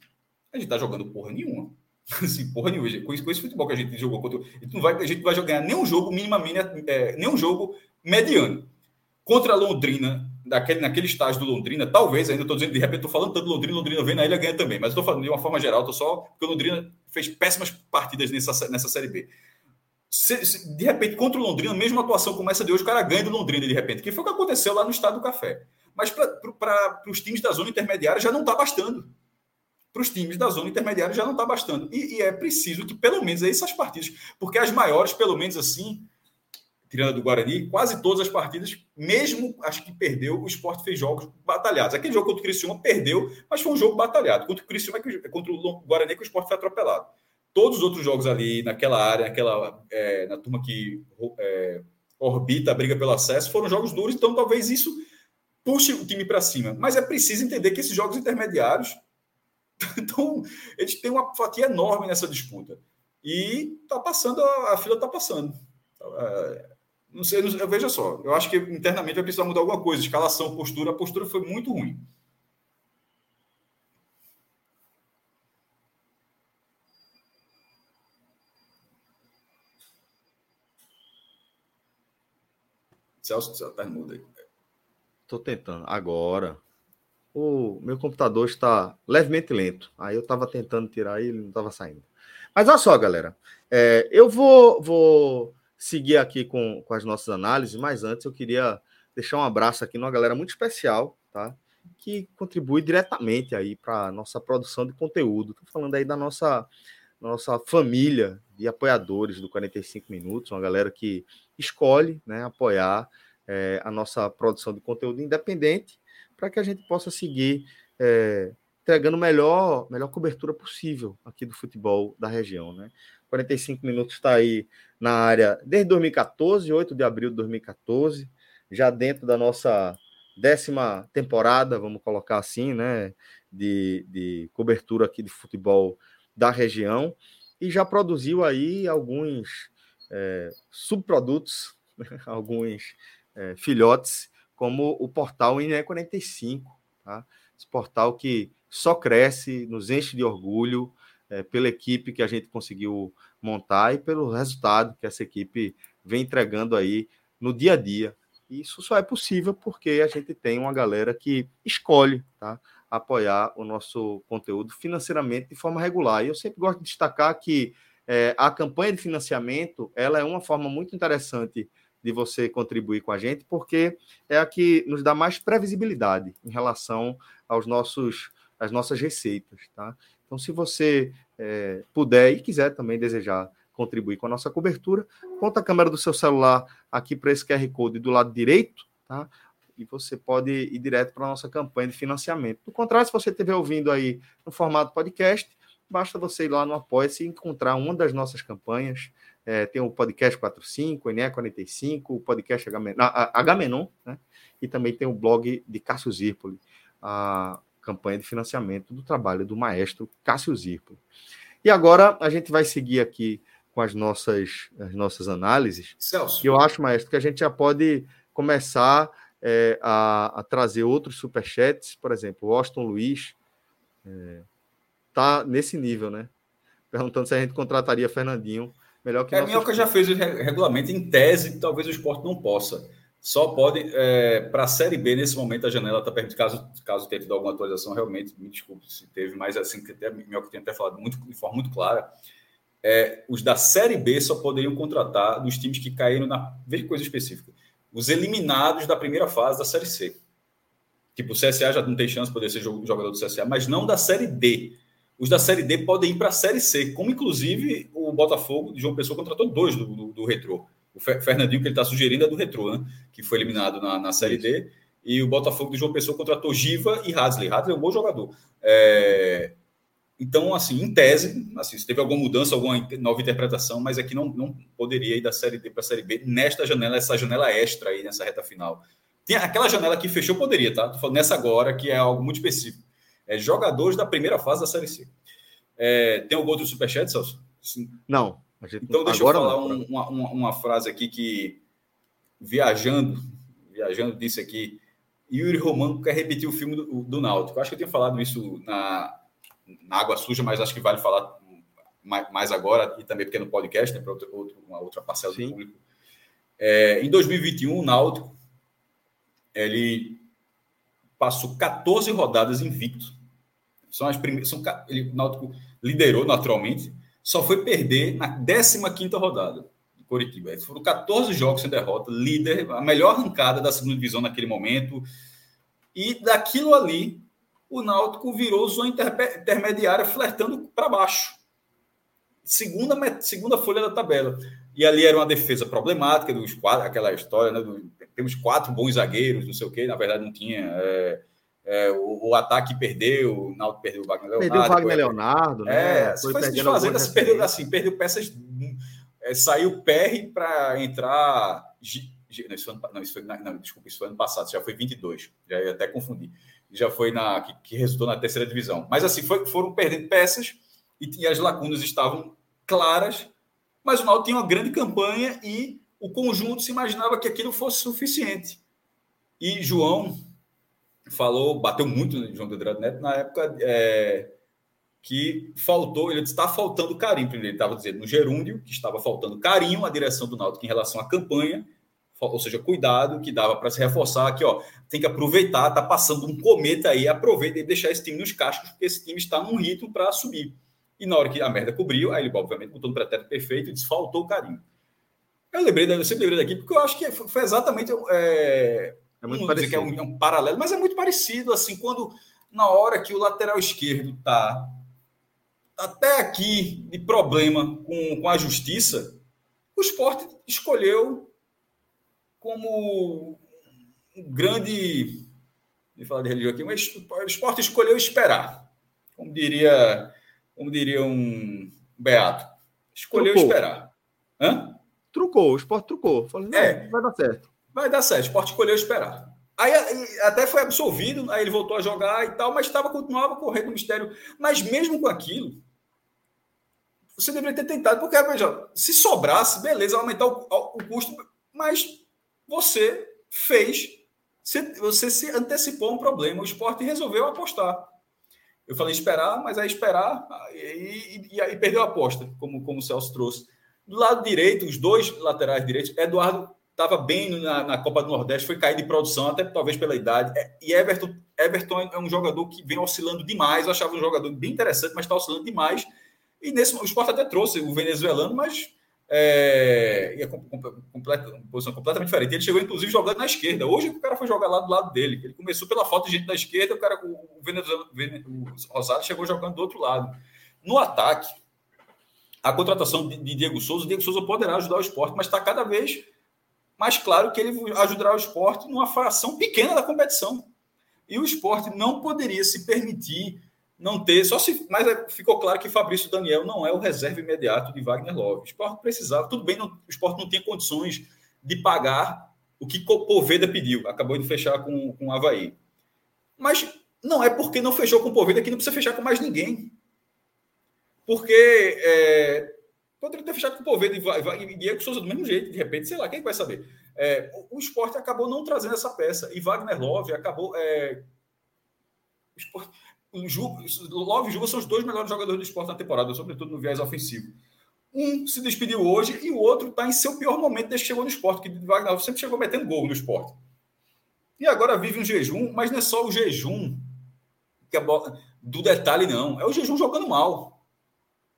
A gente tá jogando porra nenhuma. Assim, porra nenhuma. Com esse, com esse futebol que a gente jogou contra. A gente não vai, a gente vai jogar nenhum jogo minimamente, é, nenhum jogo mediano. Contra a Londrina, naquele, naquele estágio do Londrina, talvez, ainda estou dizendo, de repente, estou falando tanto do Londrina, Londrina vem na ilha ganha também, mas estou falando de uma forma geral, estou só. Porque o Londrina fez péssimas partidas nessa, nessa Série B. Se, se, de repente, contra o Londrina, mesmo atuação como essa de hoje, o cara ganha do Londrina, de repente, que foi o que aconteceu lá no Estado do Café. Mas para os times da zona intermediária já não está bastando para os times da zona intermediária já não está bastando. E, e, é preciso que, pelo menos, essas partidas, porque as maiores, pelo menos assim, tirando do Guarani, quase todas as partidas, mesmo acho que perdeu, o esporte fez jogos batalhados. Aquele jogo contra o Criciúma perdeu, mas foi um jogo batalhado. Contra o Criciúma, é contra o Guarani, que o esporte foi atropelado. Todos os outros jogos ali, naquela área, naquela, é, na turma que é, orbita a briga pelo acesso, foram jogos duros, então talvez isso puxe o time para cima. Mas é preciso entender que esses jogos intermediários Então, eles têm uma fatia enorme nessa disputa. E tá passando, a, fila está passando. É, não sei, não, veja só, eu acho que internamente vai precisar mudar alguma coisa. Escalação, postura, a postura foi muito ruim. Celso, você está mudo. Estou tentando. Agora o meu computador está levemente lento. Aí eu estava tentando tirar e ele não estava saindo. Mas olha só, galera. É, eu vou, vou seguir aqui com, com as nossas análises, mas antes eu queria deixar um abraço aqui numa galera muito especial, tá? Que contribui diretamente aí para nossa produção de conteúdo. Estou falando aí da nossa, nossa família de apoiadores do 45 Minutos, uma galera que escolhe né, apoiar é, a nossa produção de conteúdo independente para que a gente possa seguir é, entregando melhor, melhor cobertura possível aqui do futebol da região. Né? 45 minutos está aí na área desde 2014, 8 de abril de 2014, já dentro da nossa décima temporada, vamos colocar assim, né, de, de cobertura aqui de futebol da região, e já produziu aí alguns é, subprodutos, alguns é, filhotes como o portal INE45, tá? Esse portal que só cresce, nos enche de orgulho é, pela equipe que a gente conseguiu montar e pelo resultado que essa equipe vem entregando aí no dia a dia. Isso só é possível porque a gente tem uma galera que escolhe tá, apoiar o nosso conteúdo financeiramente de forma regular. E eu sempre gosto de destacar que é, a campanha de financiamento ela é uma forma muito interessante de você contribuir com a gente, porque é a que nos dá mais previsibilidade em relação aos nossos, às nossas receitas. Tá? Então, se você é, puder e quiser também desejar contribuir com a nossa cobertura, conta a câmera do seu celular aqui para esse QR Code do lado direito, tá? E você pode ir direto para a nossa campanha de financiamento. Do contrário, se você estiver ouvindo aí no formato podcast, basta você ir lá no Apoia-se e encontrar uma das nossas campanhas é, tem o podcast 45, o ENE 45, o podcast Agamenon, né? e também tem o blog de Cássio Zirpoli, a campanha de financiamento do trabalho do maestro Cássio Zirpoli. E agora a gente vai seguir aqui com as nossas, as nossas análises. Celso. E eu acho, maestro, que a gente já pode começar é, a, a, trazer outros superchats, por exemplo, o Austin Luiz está é, nesse nível, né? Perguntando se a gente contrataria Fernandinho Melhor que é, Minhoca já fez o regulamento, em tese, talvez o esporte não possa. Só pode, é, para a Série B, nesse momento, a janela está perto, caso, caso tenha tido alguma atualização, realmente, me desculpe se teve, mas assim, que até, Minhoca tem até falado muito, de forma muito clara, é, os da Série B só poderiam contratar dos times que caíram na. Veja coisa específica. Os eliminados da primeira fase da Série C. Tipo, o CSA já não tem chance de poder ser jogador do CSA, mas não da Série D os da Série D podem ir para a Série C, como inclusive o Botafogo de João Pessoa contratou dois do, do, do Retrô. O Fernandinho, que ele está sugerindo, é do Retrô, né? que foi eliminado na, na Série D. E o Botafogo de João Pessoa contratou Giva e Hadley. Hadley é um bom jogador. É... Então, assim, em tese, assim, se teve alguma mudança, alguma nova interpretação, mas aqui não, não poderia ir da Série D para a Série B nesta janela, essa janela extra aí, nessa reta final. Tem aquela janela que fechou, poderia, tá? Tô falando nessa agora, que é algo muito específico é, jogadores da primeira fase da Série C. É, tem algum outro superchat, Celso? Sim. Não. Gente... Então, deixa eu falar um, uma, uma, frase aqui que, viajando, viajando, disse aqui, Yuri Romano quer repetir o filme do, do Náutico. acho que eu tinha falado isso na, na Água Suja, mas acho que vale falar mais agora, e também porque é no podcast, né, para uma outra parcela Sim. do público. É, em 2021, o Náutico ele passou 14 rodadas invicto. São as primeiras. São, ele, o Náutico liderou naturalmente, só foi perder na 15 rodada de Coritiba. Foram 14 jogos sem derrota, líder, a melhor arrancada da segunda divisão naquele momento. E daquilo ali, o Náutico virou zona intermediária, flertando para baixo. Segunda, segunda folha da tabela. E ali era uma defesa problemática, dos quatro, aquela história, né? Do, temos quatro bons zagueiros, não sei o quê, na verdade não tinha. É, é, o, o, ataque perdeu, o Náutico perdeu o Wagner Leonardo. Perdeu o Wagner Leonardo, né? É, foi, foi se desfazendo, assim, perdeu, assim, perdeu peças. É, saiu o PR para entrar. Não, isso foi, não, isso foi, não, desculpa, isso foi ano passado, já foi 22, já ia até confundir. Já foi na. que, que resultou na terceira divisão. Mas assim, foi, foram perdendo peças e, e as lacunas estavam claras, mas o Náutico tinha uma grande campanha e o conjunto se imaginava que aquilo fosse suficiente. E João falou, bateu muito no João Pedro Neto na época é, que faltou, ele está faltando carinho. Ele estava dizendo no gerúndio que estava faltando carinho à direção do Náutico em relação à campanha, ou seja, cuidado que dava para se reforçar aqui, ó, tem que aproveitar, tá passando um cometa aí, aproveita e deixar esse time nos cascos, porque esse time está num ritmo para subir. E na hora que a merda cobriu, aí ele obviamente botou no pretérito perfeito e disse, faltou carinho. Eu lembrei, eu sempre lembrei daqui, porque eu acho que foi exatamente é, é muito parecido. É um, é um, paralelo, mas é muito parecido. Assim, quando na hora que o lateral esquerdo tá até aqui de problema com, com a justiça, o esporte escolheu como um grande. Vou falar de religião aqui, mas o esporte escolheu esperar. Como diria, como diria um Beato. Escolheu trucou. esperar. Hã? Trucou, o esporte trucou. Falei, é, vai dar certo. Vai dar certo, o esporte escolheu esperar. Aí até foi absolvido, aí ele voltou a jogar e tal, mas estava continuava correndo o mistério. Mas mesmo com aquilo, você deveria ter tentado, porque veja, se sobrasse, beleza, aumentar o, o custo, mas você fez, você, você se antecipou um problema, o esporte resolveu apostar. Eu falei esperar, mas aí esperar e, e, e aí perdeu a aposta, como, como o Celso trouxe. Do lado direito, os dois laterais direitos, Eduardo estava bem na, na, Copa do Nordeste, foi cair de produção, até talvez pela idade. É, e Everton, Everton é um jogador que vem oscilando demais. Eu achava um jogador bem interessante, mas está oscilando demais. E nesse o esporte até trouxe o venezuelano, mas é, é completa, uma posição completamente diferente. Ele chegou, inclusive, jogando na esquerda. Hoje o cara foi jogar lá do lado dele. Ele começou pela falta de gente da esquerda, o cara, o venezuelano, o Rosário chegou jogando do outro lado. No ataque, a contratação de, de Diego Souza, o Diego Souza poderá ajudar o esporte, mas está cada vez mas claro que ele ajudará o esporte numa fração pequena da competição. E o esporte não poderia se permitir não ter, só se, mas é, ficou claro que Fabrício Daniel não é o reserva imediato de Wagner Love. O esporte precisava, tudo bem, não, o esporte não tinha condições de pagar o que Poveda pediu, acabou de fechar com, com o Havaí. Mas não é porque não fechou com o Poveda que não precisa fechar com mais ninguém. Porque é, Poderia ter fechado com o Poveda e, Diego Souza do mesmo jeito, de repente, sei lá, quem vai saber? É, o, o esporte acabou não trazendo essa peça. E Wagner Love acabou. É, o esporte, Ju, Love e Juba são os dois melhores jogadores do esporte na temporada, sobretudo no viés ofensivo. Um se despediu hoje e o outro está em seu pior momento desde que chegou no esporte, que Wagner sempre chegou metendo gol no esporte. E agora vive um jejum, mas não é só o jejum que é do detalhe, não. É o jejum jogando mal.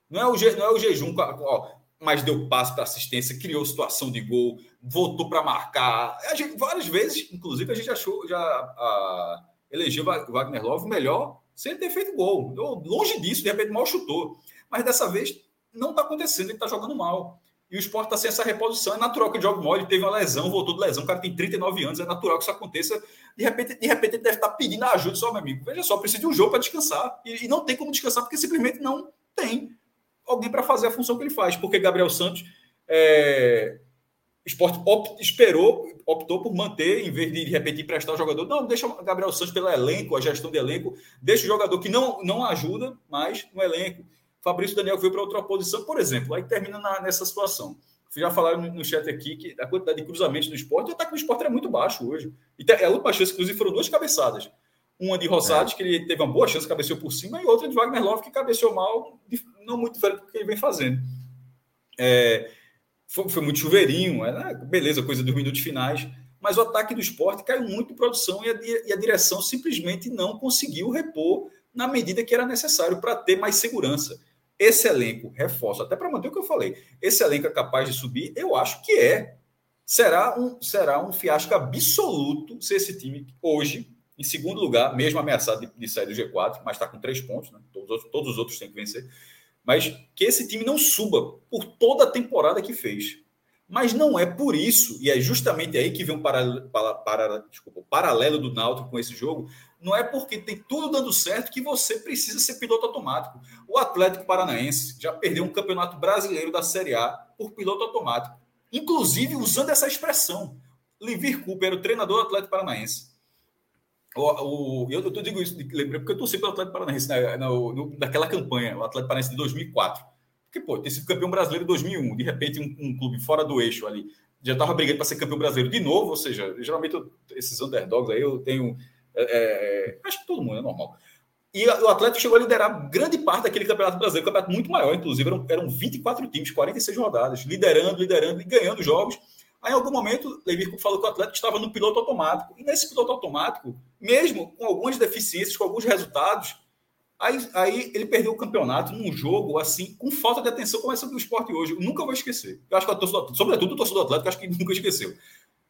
Não é o, je, não é o jejum, ó, mas deu passo para assistência, criou situação de gol, voltou para marcar. Gente, várias vezes, inclusive, a gente achou, já a, elegeu Wagner Love melhor sem ter feito gol. Longe disso, de repente mal chutou. Mas dessa vez não está acontecendo, ele está jogando mal. E o esporte está sem essa reposição. É natural que ele jogue mal, ele teve uma lesão, voltou de lesão, o cara tem 39 anos, é natural que isso aconteça. De repente, de repente ele deve estar tá pedindo ajuda, só, meu amigo. Veja só, precisa de um jogo para descansar. E, e não tem como descansar, porque simplesmente não tem alguém para fazer a função que ele faz, porque Gabriel Santos é, esporte opt, esperou, optou por manter, em vez de de repente emprestar o jogador. Não, deixa o Gabriel Santos pelo elenco, a gestão de elenco, deixa o jogador que não, não ajuda mais no elenco. Fabrício Daniel veio para outra posição, por exemplo, aí termina na, nessa situação. Já falaram no, no chat aqui que a quantidade de cruzamentos do esporte, o ataque do esporte era muito baixo hoje. E a última chance, inclusive, foram duas cabeçadas. Uma de Rosales, é. que ele teve uma boa chance, cabeceou por cima, e outra de Wagner Love, que cabeceou mal, não muito diferente do que ele vem fazendo. É, foi, foi, muito chuveirinho, era, beleza, coisa dos minutos finais, mas o ataque do esporte caiu muito em produção e a, e a direção simplesmente não conseguiu repor na medida que era necessário para ter mais segurança. Esse elenco, reforço, até para manter o que eu falei, esse elenco é capaz de subir? Eu acho que é. Será um, será um fiasco absoluto se esse time hoje, em segundo lugar, mesmo ameaçado de, de sair do G4, mas está com três pontos, né? todos, todos os outros têm que vencer, mas que esse time não suba por toda a temporada que fez. Mas não é por isso, e é justamente aí que vem um paralelo, para, para, desculpa, paralelo do Náutico com esse jogo, não é porque tem tudo dando certo que você precisa ser piloto automático. O Atlético Paranaense já perdeu um campeonato brasileiro da Série A por piloto automático. Inclusive usando essa expressão. Livir Cooper era o treinador do Atlético Paranaense. O, o, eu, eu digo isso, lembrei, porque eu torci pelo Atlético Paranaense na, na, no, naquela campanha, o Atlético Paranaense de 2004. Porque, pô, ter sido campeão brasileiro em 2001, de repente um, um clube fora do eixo ali, já estava brigando para ser campeão brasileiro de novo, ou seja, geralmente eu, esses underdogs aí eu tenho. É, é, acho que todo mundo é normal. E o Atlético chegou a liderar grande parte daquele campeonato brasileiro, campeonato muito maior, inclusive, eram, eram 24 times, 46 rodadas, liderando, liderando e ganhando jogos. Aí, em algum momento, Levirco falou que o Atlético estava no piloto automático. E nesse piloto automático, mesmo com algumas deficiências, com alguns resultados, aí, aí ele perdeu o campeonato num jogo assim, com falta de atenção, como essa do esporte hoje. Eu nunca vou esquecer. Eu acho que a torcida, sobretudo o torcedor do Atlético, acho que nunca esqueceu.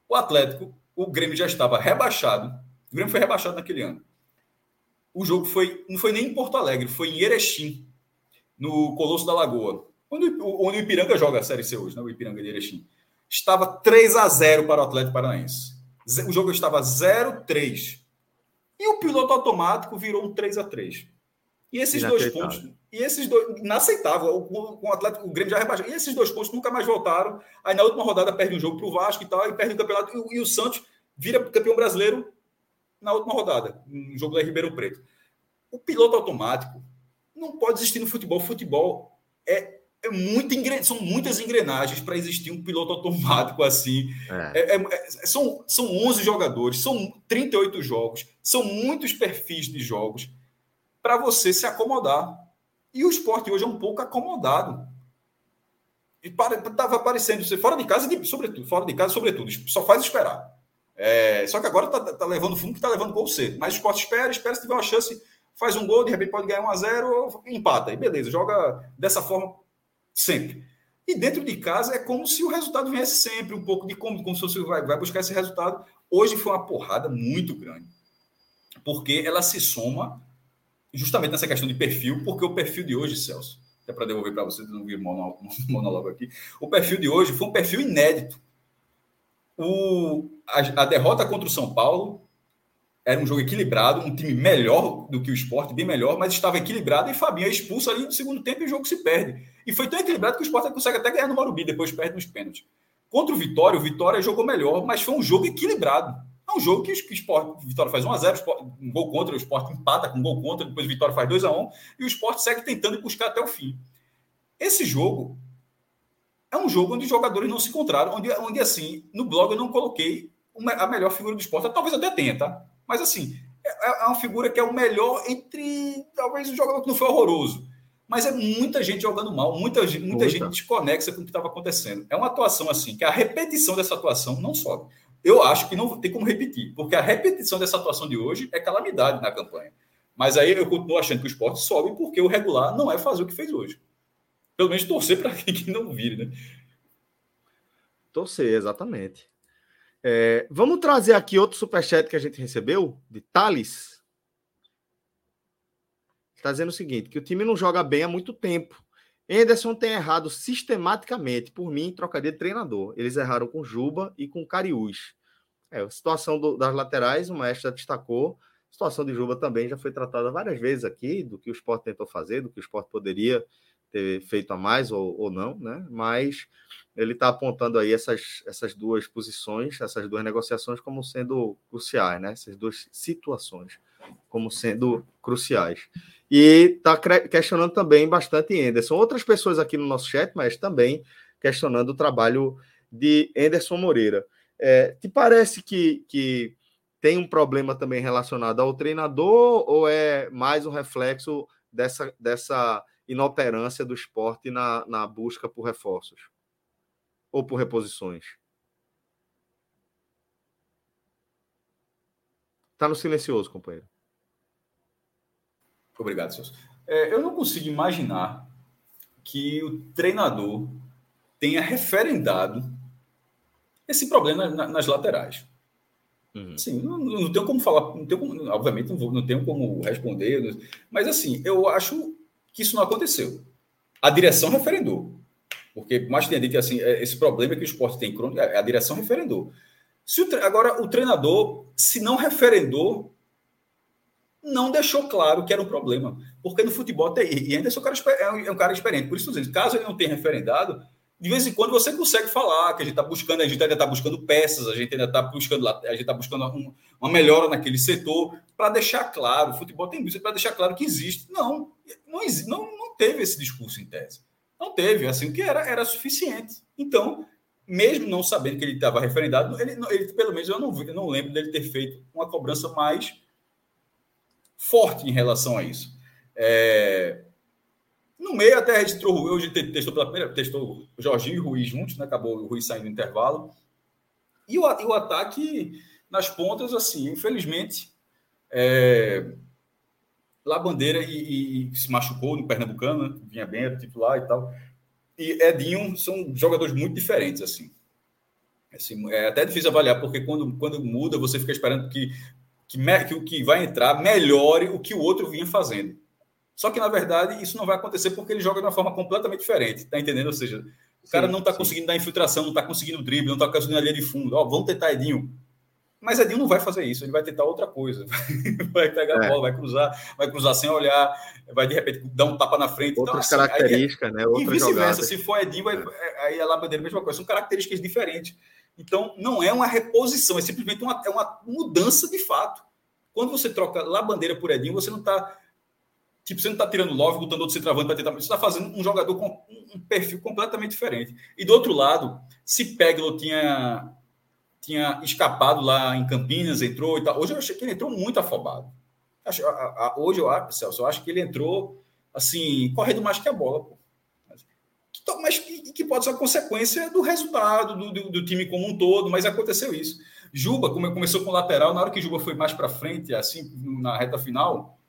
O Atlético, o Grêmio já estava rebaixado. O Grêmio foi rebaixado naquele ano o jogo foi não foi nem em Porto Alegre, foi em Erechim, no Colosso da Lagoa, onde, onde o Ipiranga joga a Série C hoje, né? o Ipiranga de Erechim. Estava 3 a 0 para o Atlético Paranaense. O jogo estava 0-3. E o piloto automático virou um 3 a 3 E esses dois pontos. E esses dois. Inaceitável. O, o, Atlético, o Grêmio já rebaixou. E esses dois pontos nunca mais voltaram. Aí na última rodada perde um jogo para o Vasco e tal, e perde o campeonato. E, e o Santos vira campeão brasileiro na última rodada, no jogo da Ribeirão Preto. O piloto automático não pode existir no futebol. O futebol é, é muito são muitas engrenagens para existir um piloto automático assim. É. É, é, é são, são 11 jogadores, são 38 jogos, são muitos perfis de jogos para você se acomodar. E o esporte hoje é um pouco acomodado. E estava aparecendo, fora de casa, sobretudo, fora de casa, sobretudo, só faz esperar. É, só que agora tá, tá levando fundo que tá levando gol cedo. Mas o esporte espera, espera se tiver uma chance, faz um gol, de repente pode ganhar 1 a 0 ou empata. E beleza, joga dessa forma sempre. E dentro de casa é como se o resultado viesse sempre, um pouco de como, como se você vai, vai buscar esse resultado. Hoje foi uma porrada muito grande. Porque ela se soma justamente nessa questão de perfil, porque o perfil de hoje, Celso, até para devolver para você, não vir monólogo aqui, o perfil de hoje foi um perfil inédito o, a, a, derrota contra o São Paulo era um jogo equilibrado, um time melhor do que o esporte, bem melhor, mas estava equilibrado e Fabinho é expulso ali no segundo tempo e o jogo se perde. E foi tão equilibrado que o esporte consegue até ganhar no Morumbi, depois perde nos pênaltis. Contra o Vitória, o Vitória jogou melhor, mas foi um jogo equilibrado. É um jogo que o esporte, Vitória faz 1x0, um gol contra, o esporte empata com um gol contra, depois o Vitória faz 2x1 e o esporte segue tentando buscar até o fim. Esse jogo é um jogo onde os jogadores não se encontraram, onde, onde assim, no blog eu não coloquei uma, a melhor figura do esporte, talvez até tenha, tá? Mas assim, é, é uma figura que é o melhor entre, talvez, o jogador que não foi horroroso. Mas é muita gente jogando mal, muita, muita, muita. gente desconexa com o que estava acontecendo. É uma atuação assim, que a repetição dessa atuação não sobe. Eu acho que não tem como repetir, porque a repetição dessa atuação de hoje é calamidade na campanha. Mas aí eu continuo achando que o esporte sobe porque o regular não é fazer o que fez hoje pelo menos torcer para que não vire, né? Torcer, exatamente. É, vamos trazer aqui outro superchat que a gente recebeu, de Thales. Está dizendo o seguinte: que o time não joga bem há muito tempo. Anderson tem errado sistematicamente, por mim, trocaria de treinador. Eles erraram com Juba e com Cariús. É, a situação do, das laterais, o Maestro já destacou. A situação de Juba também já foi tratada várias vezes aqui, do que o esporte tentou fazer, do que o esporte poderia ter feito a mais ou, ou não, né? Mas ele está apontando aí essas, essas duas posições, essas duas negociações como sendo cruciais, né? Essas duas situações como sendo cruciais. E está questionando também bastante Anderson. Outras pessoas aqui no nosso chat, mas também questionando o trabalho de Anderson Moreira. É, te parece que, que tem um problema também relacionado ao treinador ou é mais um reflexo dessa, dessa inoperância do esporte na, na busca por reforços ou por reposições? Está no silencioso, companheiro. Obrigado, Celso. É, eu não consigo imaginar que o treinador tenha referendado esse problema nas laterais. Uhum. Assim, não, não tenho como falar, não tenho como, obviamente não, vou, não tenho como responder, mas assim, eu acho que isso não aconteceu. A direção referendou. Porque, mais tenha dito assim, é, esse problema que o esporte tem crônico, é, a direção referendou. Se o, agora, o treinador, se não referendou, não deixou claro que era um problema. Porque no futebol tem. E ainda é é um cara experiente. Por isso, caso ele não tenha referendado, de vez em quando você consegue falar que a gente está buscando, a gente ainda está buscando peças, a gente ainda está buscando, a gente está buscando um, uma melhora naquele setor, para deixar claro, o futebol tem isso, para deixar claro que existe. Não, não, não, não teve esse discurso em tese. Não teve, assim, o que era, era suficiente. Então, mesmo não sabendo que ele estava referendado, ele, ele, pelo menos eu não, eu não lembro dele ter feito uma cobrança mais forte em relação a isso. É, no meio até registrou hoje testou pela primeira, testou Jorginho e Ruiz juntos, né? Acabou o Ruiz saindo no intervalo. E o, e o ataque nas pontas, assim, infelizmente, é, lá Bandeira e, e, se machucou no Pernambucano, né? vinha bem, era titular e tal. E Edinho são jogadores muito diferentes, assim. assim é até difícil avaliar, porque quando, quando muda, você fica esperando que, que, que o que vai entrar melhore o que o outro vinha fazendo. Só que, na verdade, isso não vai acontecer porque ele joga de uma forma completamente diferente, tá entendendo? Ou seja, o cara não está conseguindo dar infiltração, não está conseguindo drible, não está conseguindo a linha de fundo. Ó, vamos tentar Edinho. Mas Edinho não vai fazer isso, ele vai tentar outra coisa. vai pegar é. a bola, vai cruzar, vai cruzar sem olhar, vai de repente dar um tapa na frente. Outras então, assim, características, aí, né? Outra e vice-versa, se for Edinho, vai, aí a Labandeira a mesma coisa. São características diferentes. Então, não é uma reposição, é simplesmente uma, é uma mudança de fato. Quando você troca Labandeira por Edinho, você não está Tipo, você não está tirando Love, botando outro centroavante para tentar. Você está fazendo um jogador com um perfil completamente diferente. E do outro lado, se Peglo tinha, tinha escapado lá em Campinas, entrou e tal. Hoje eu achei que ele entrou muito afobado. Hoje eu acho, Celso, eu acho que ele entrou assim, correndo mais que a bola, pô. Mas que, que pode ser consequência do resultado do, do, do, time como um todo, mas aconteceu isso. Juba, como começou com lateral, na hora que Juba foi mais para frente, assim, na reta final,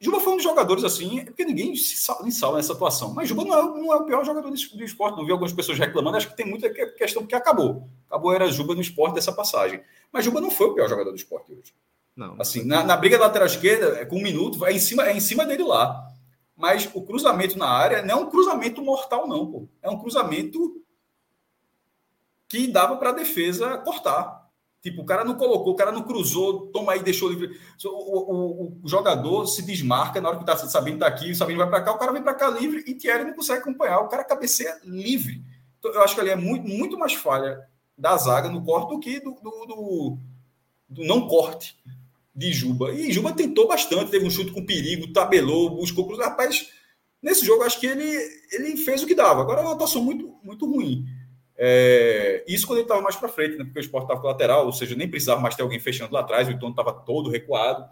Juba foi um dos jogadores assim, é porque ninguém se salva, salva nessa atuação. Mas Juba não é, não é o pior jogador do, esporte. Não vi algumas pessoas reclamando, acho que tem muita questão porque acabou. Acabou era Juba no esporte dessa passagem. Mas Juba não foi o pior jogador do esporte hoje. Não. Assim, na, na briga lateral esquerda, é com um minuto, é em, cima, é em cima dele lá. Mas o cruzamento na área não é um cruzamento mortal, não, pô. É um cruzamento que dava para a defesa cortar. Tipo, o cara não colocou, o cara não cruzou, toma aí, deixou livre. O, o, o jogador se desmarca na hora que tá sabendo tá aqui, o Sabino vai para cá, o cara vem para cá livre e Thierry não consegue acompanhar. O cara cabeceia livre. Então, eu acho que ali é muito, muito mais falha da zaga no corte do que do, do, do, do não corte de Juba. E Juba tentou bastante, teve um chute com perigo, tabelou, buscou cruzar. Rapaz, nesse jogo acho que ele, ele fez o que dava. Agora é uma atuação muito, muito ruim. É, isso quando ele estava mais para frente, né? porque o esporte estava lateral, ou seja, nem precisava mais ter alguém fechando lá atrás, o Itono estava todo recuado.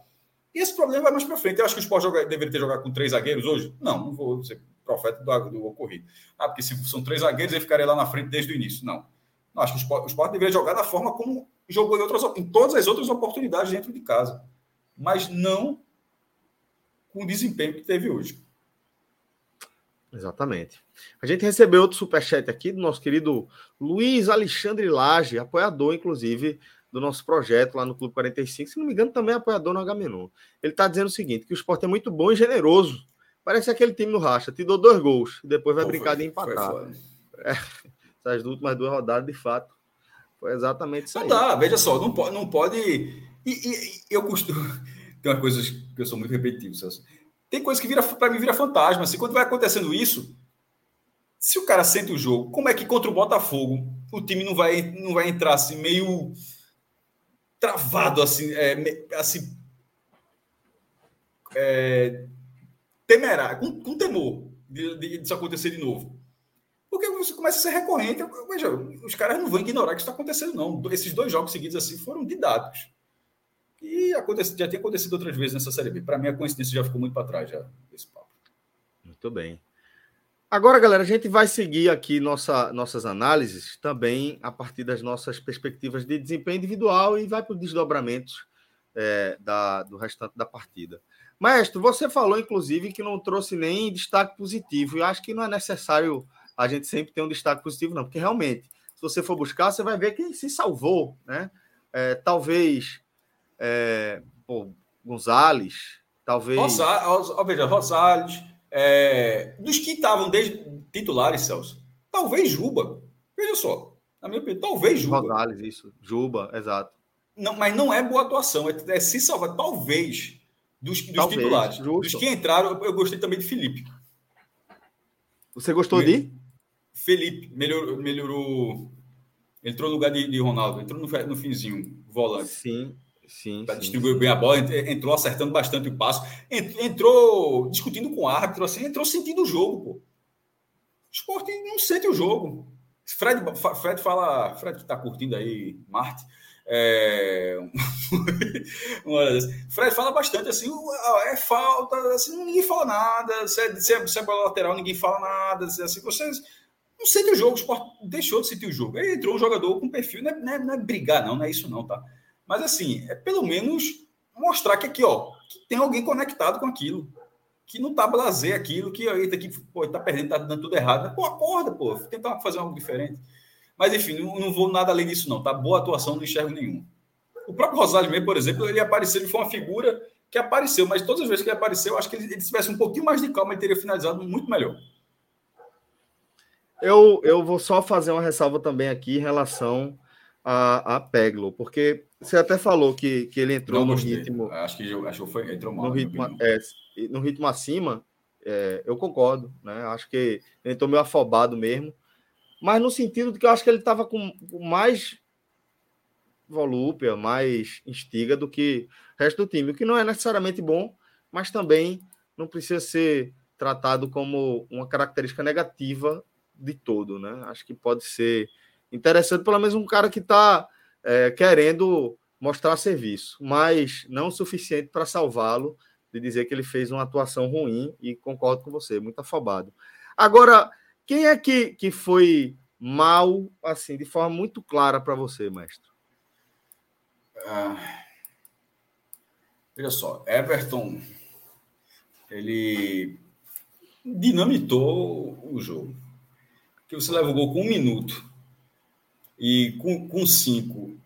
E esse problema vai mais para frente. Eu acho que o esporte joga, deveria ter jogado com três zagueiros hoje. Não, não vou ser profeta do, do ocorrido. Ah, porque se são três zagueiros, ele ficaria lá na frente desde o início. Não. não acho que o esporte, o esporte deveria jogar da forma como jogou em, outras, em todas as outras oportunidades dentro de casa. Mas não com o desempenho que teve hoje. Exatamente. A gente recebeu outro superchat aqui do nosso querido Luiz Alexandre Lage, apoiador, inclusive, do nosso projeto lá no Clube 45. Se não me engano, também é apoiador no H-Menu. Ele está dizendo o seguinte: que o esporte é muito bom e generoso. Parece aquele time no Racha, te dou dois gols e depois vai Pô, brincar foi, de empatar. É, essas últimas duas rodadas, de fato, foi exatamente isso aí. Não dá, veja só, não pode. Não pode e, e, eu costumo. Tem umas coisas que eu sou muito repetitivo, Celso. Tem coisa que vira para mim vira fantasma. Assim, quando vai acontecendo isso, se o cara sente o jogo, como é que contra o Botafogo o time não vai, não vai entrar assim meio travado assim, é, assim é, com, com temor de, de, disso acontecer de novo. Porque você começa a ser recorrente. Veja, os caras não vão ignorar que isso está acontecendo, não. Esses dois jogos seguidos assim foram didáticos. E acontece, já tem acontecido outras vezes nessa Série B. Para mim, a coincidência já ficou muito para trás, já, esse papo. Muito bem. Agora, galera, a gente vai seguir aqui nossa, nossas análises também a partir das nossas perspectivas de desempenho individual e vai para os desdobramentos é, da, do restante da partida. Maestro, você falou, inclusive, que não trouxe nem destaque positivo. E acho que não é necessário a gente sempre ter um destaque positivo, não, porque realmente, se você for buscar, você vai ver quem se salvou, né? É, talvez é, pô, Gonzalez, talvez. Rosales, veja, Rosales, é, dos que estavam desde titulares, Celso, talvez Juba. Veja só, na minha opinião, talvez Juba. Rosales, isso, Juba, exato. Não, mas não é boa atuação, é, é se salvar, talvez, dos, dos talvez, titulares. Justo. Dos que entraram, eu, eu gostei também de Felipe. Você gostou de? Felipe, melhorou, melhorou entrou no lugar de, de Ronaldo, entrou no, no finzinho, volante. Sim, Sim, distribuiu sim. bem a bola, entrou acertando bastante o passo, entrou discutindo com o árbitro, assim, entrou sentindo o jogo, pô. O esporte não sente o jogo. Fred, Fred fala, Fred que tá curtindo aí, Marte, é... Fred fala bastante assim, é falta, assim, ninguém fala nada, se é, se é, se é bola lateral, ninguém fala nada, assim, vocês não sente o jogo, o esporte deixou de sentir o jogo. Aí entrou um jogador com perfil, não é, não é, não é brigar, não, não é isso não, tá? Mas assim, é pelo menos mostrar que aqui, ó, que tem alguém conectado com aquilo. Que não tá blazer aquilo, que aí que pô, tá perdendo, tá dando tudo errado. Pô, acorda, pô, tentar fazer algo diferente. Mas enfim, não, não vou nada além disso, não. Tá boa atuação, não enxergo nenhum. O próprio Rosales mesmo, por exemplo, ele apareceu, ele foi uma figura que apareceu, mas todas as vezes que ele apareceu, acho que ele, ele tivesse um pouquinho mais de calma, ele teria finalizado muito melhor. Eu, eu vou só fazer uma ressalva também aqui em relação a, a Peglo, porque você até falou que, que ele entrou no ritmo. Acho que, acho que foi, entrou mal. No ritmo, é, no ritmo acima, é, eu concordo, né? Acho que ele entrou meio afobado mesmo, mas no sentido de que eu acho que ele estava com, mais volúpia, mais instiga do que o resto do time, o que não é necessariamente bom, mas também não precisa ser tratado como uma característica negativa de todo, né? Acho que pode ser interessante, pelo menos um cara que está é, querendo mostrar serviço, mas não o suficiente para salvá-lo de dizer que ele fez uma atuação ruim e concordo com você, muito afobado. Agora, quem é que, que foi mal, assim, de forma muito clara para você, mestre? Ah, veja só, Everton, ele dinamitou o jogo. Que você leva o gol com um minuto e com, com cinco,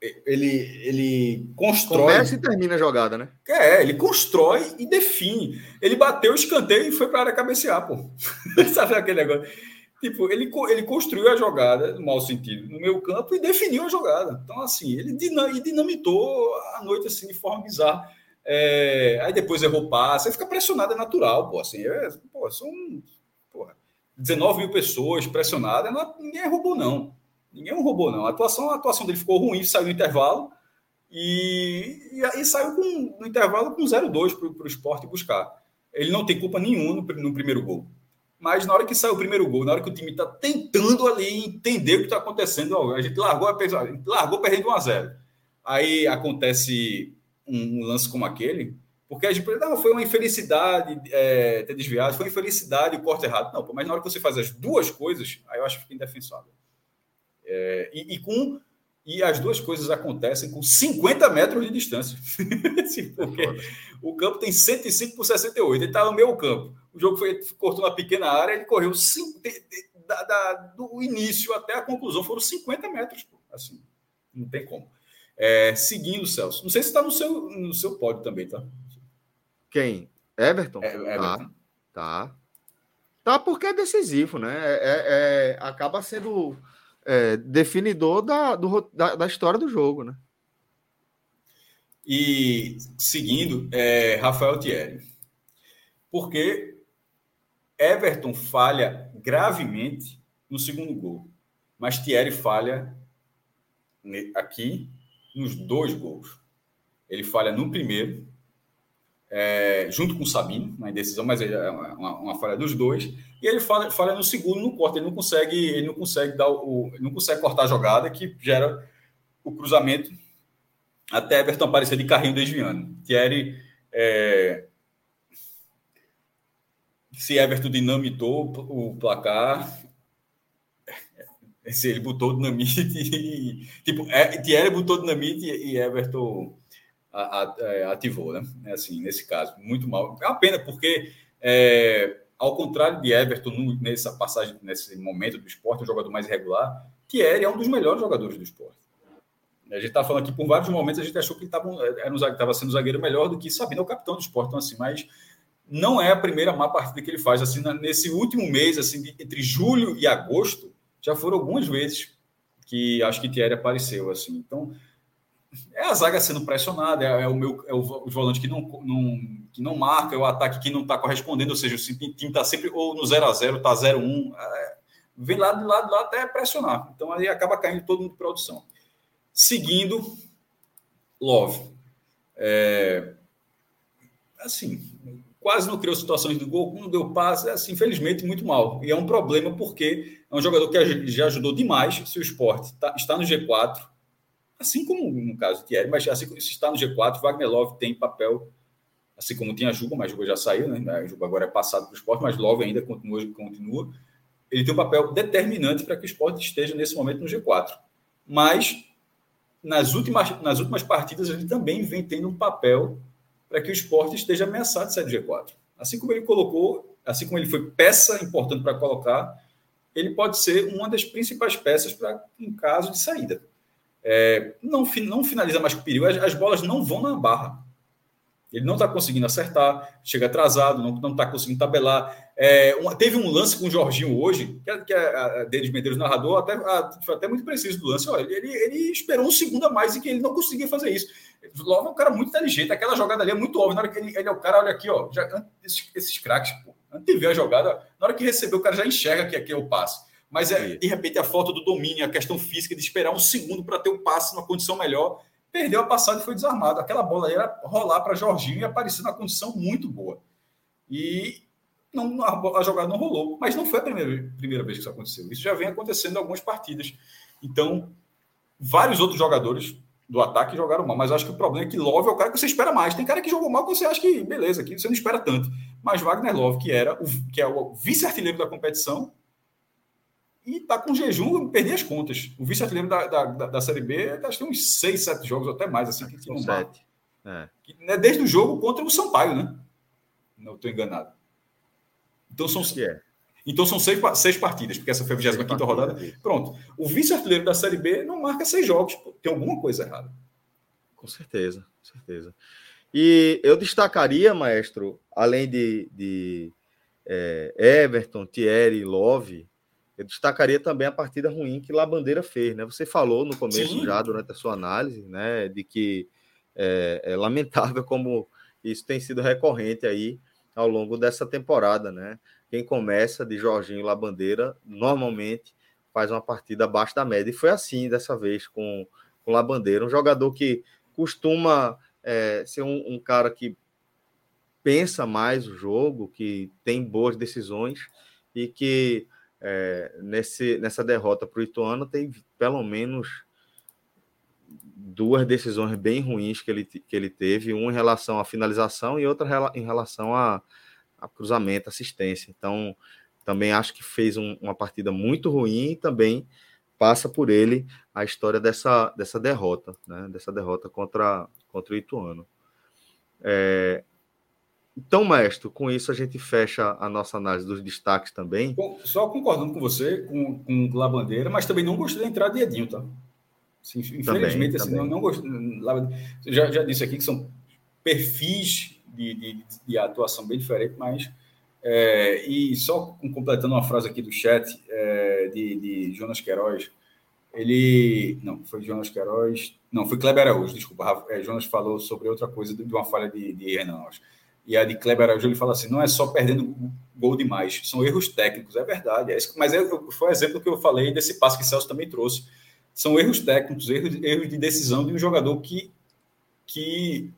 ele, ele constrói. Começa e termina a jogada, né? É, ele constrói e define. Ele bateu o escanteio e foi para a área cabecear, pô. Sabe aquele negócio? Tipo, ele, ele construiu a jogada, no mau sentido, no meio campo e definiu a jogada. Então, assim, ele dinamitou a noite assim, de forma bizarra. É, aí depois errou passe, aí fica pressionado, é natural, pô. Assim, é, pô, são porra, 19 mil pessoas pressionadas, não, ninguém é robô, não. Ninguém é um robô, não. A atuação, a atuação dele ficou ruim, saiu no intervalo e, e, e saiu com, no intervalo com 0-2 para o esporte buscar. Ele não tem culpa nenhuma no, no, primeiro gol. Mas na hora que sai o primeiro gol, na hora que o time está tentando ali entender o que está acontecendo, a gente largou, a gente largou perdendo 1 a 0 Aí acontece um, um lance como aquele, porque a gente não, foi uma infelicidade é, ter desviado, foi uma infelicidade o corte errado. Não, mas na hora que você faz as duas coisas, aí eu acho que fica indefensável. É, e, e, com e as duas coisas acontecem com 50 metros de distância. Porque o campo tem 105 por 68, ele está no meio campo. O jogo foi cortou uma pequena área, ele correu cinco, de, de, da, da, do início até a conclusão, foram 50 metros. Assim, não tem como. É, seguindo, Celso. Não sei se está no seu, no seu pódio também, tá? Quem? Everton? É, Everton. Tá. Tá. Tá porque é decisivo, né? É, é, é acaba sendo é, definidor da, do, da, da, história do jogo, né? E seguindo, é, Rafael Thierry. Porque Everton falha gravemente no segundo gol, mas Thierry falha aqui nos dois gols. Ele falha no primeiro, é, junto com o Sabino, na indecisão, mas é uma, uma falha dos dois. E ele falha, falha no segundo, no corte. Ele não consegue, ele não consegue dar o, não consegue cortar a jogada que gera o cruzamento até Everton aparecer de carrinho desviando. Thierry. É... Se Everton dinamitou o placar, se ele botou dinamite tipo, é, Thierry botou dinamite e Everton ativou, né? É assim, nesse caso, muito mal. É uma pena, porque é, ao contrário de Everton nessa passagem, nesse momento do esporte, um jogador mais regular, Thierry é um dos melhores jogadores do esporte. A gente está falando aqui, por vários momentos, a gente achou que ele estava sendo zagueiro melhor do que Sabino, é o capitão do esporte, então, assim, mas não é a primeira má partida que ele faz. Assim, nesse último mês, assim, entre julho e agosto, já foram algumas vezes que acho que Thierry apareceu, assim. Então, é a zaga sendo pressionada, é, é o meu é o, volante que não, não, que não marca, é o ataque que não está correspondendo, ou seja, o time está sempre ou no 0 a 0 está 0 a 1 é, vem lá de lado lá até pressionar. Então aí acaba caindo todo mundo de produção. Seguindo, Love. É, assim, quase não criou situações do gol, não deu passe, é, assim, infelizmente, muito mal. E é um problema porque é um jogador que já ajudou demais se o esporte tá, está no G4, assim como no caso Thierry, mas assim como se está no G4, Wagner Love tem papel, assim como tinha Juba, mas Juba já saiu, né? A Juba agora é passado para o esporte, mas Love ainda continua, continua. Ele tem um papel determinante para que o esporte esteja nesse momento no G4. Mas nas últimas, nas últimas partidas ele também vem tendo um papel para que o esporte esteja ameaçado de sair do G4. Assim como ele colocou, assim como ele foi peça importante para colocar, ele pode ser uma das principais peças para em caso de saída. É, não, não finaliza mais com perigo, as, as bolas não vão na barra. Ele não está conseguindo acertar, chega atrasado, não está conseguindo tabelar. É, teve um lance com o Jorginho hoje, que, que a, a Denis Medeiros, narrador, até, a, foi até muito preciso do lance. Olha, ele, ele, esperou um segundo a mais e que ele não conseguia fazer isso. Logo é um cara muito inteligente, aquela jogada ali é muito óbvia. Na hora que ele, ele é o cara, olha aqui, ó, já, esses, esses craques, pô, antes de ver a jogada, na hora que recebeu, o cara já enxerga que aqui é o passe. Mas é, de repente a falta do domínio, a questão física de esperar um segundo para ter o um passe numa condição melhor perdeu a passada e foi desarmado. Aquela bola era rolar para Jorginho e aparecer na condição muito boa. E não, a, jogada não rolou. Mas não foi a primeira, primeira vez que isso aconteceu. Isso já vem acontecendo em algumas partidas. Então, vários outros jogadores do ataque jogaram mal. Mas acho que o problema é que Love é o cara que você espera mais. Tem cara que jogou mal que você acha que, beleza, que você não espera tanto. Mas Wagner Love, que era o, que é o vice-artilheiro da competição, e está com jejum, perdi as contas. O vice-artilheiro da, da, da, Série B acho que tem uns seis, sete jogos, ou até mais, assim, que, que sete. É. né, desde o jogo contra o Sampaio, né? Não estou enganado. Então são, é. então são seis, seis partidas, porque essa foi a 25 rodada. Pronto. O vice-artilheiro da Série B não marca seis jogos. Tem alguma coisa errada. Com certeza, com certeza. E eu destacaria, maestro, além de, de é, Everton, Thierry, Love, eu destacaria também a partida ruim que Labandeira fez, né? Você falou no começo Sim. já durante a sua análise, né, de que é, é, lamentável como isso tem sido recorrente aí ao longo dessa temporada, né? Quem começa de Jorginho Labandeira normalmente faz uma partida abaixo da média e foi assim dessa vez com com Labandeira, um jogador que costuma é, ser um, um cara que pensa mais o jogo, que tem boas decisões e que é, nesse, nessa derrota para o Ituano, tem pelo menos duas decisões bem ruins que ele, que ele teve, uma em relação à finalização e outra em relação a, a cruzamento, assistência. Então, também acho que fez um, uma partida muito ruim e também passa por ele a história dessa, dessa derrota, né? dessa derrota contra, contra o Ituano. É, então, mestre, com isso a gente fecha a nossa análise dos destaques também. Só concordando com você, com, com Labandeira, mas também não gostei da entrada de Edinho, tá? Assim, infelizmente, também, assim, também. Não, não gostei. Já, já disse aqui que são perfis de, de, de atuação bem diferentes, mas. É, e só completando uma frase aqui do chat é, de, de Jonas Queiroz, ele. Não, foi Jonas Queiroz. Não, foi Kleber Araújo, desculpa. É, Jonas falou sobre outra coisa de, uma falha de, de Renan, acho e a de Kleber Araújo, ele fala assim, não é só perdendo gol demais, são erros técnicos, é verdade. É mas é, foi o exemplo que eu falei desse passe que Celso também trouxe. São erros técnicos, erros, erros de decisão de um jogador que, que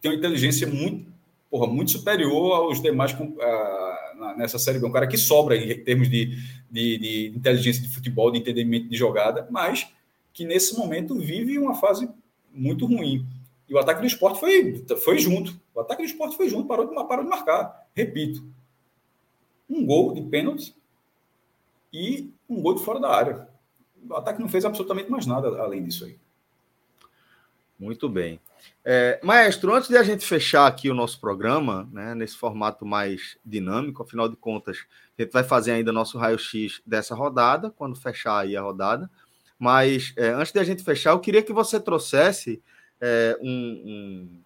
tem uma inteligência muito, porra, muito superior aos demais uh, nessa série B. Um cara que sobra em termos de, de, de inteligência de futebol, de entendimento de jogada, mas que nesse momento vive uma fase muito ruim. E o ataque do esporte foi, foi junto. O ataque do esporte foi junto, parou de, parou de marcar. Repito. Um gol de pênalti e um gol de fora da área. O ataque não fez absolutamente mais nada além disso aí. Muito bem. É, maestro, antes de a gente fechar aqui o nosso programa, né, nesse formato mais dinâmico, afinal de contas, a gente vai fazer ainda nosso raio-x dessa rodada, quando fechar aí a rodada. Mas é, antes de a gente fechar, eu queria que você trouxesse é, um, um,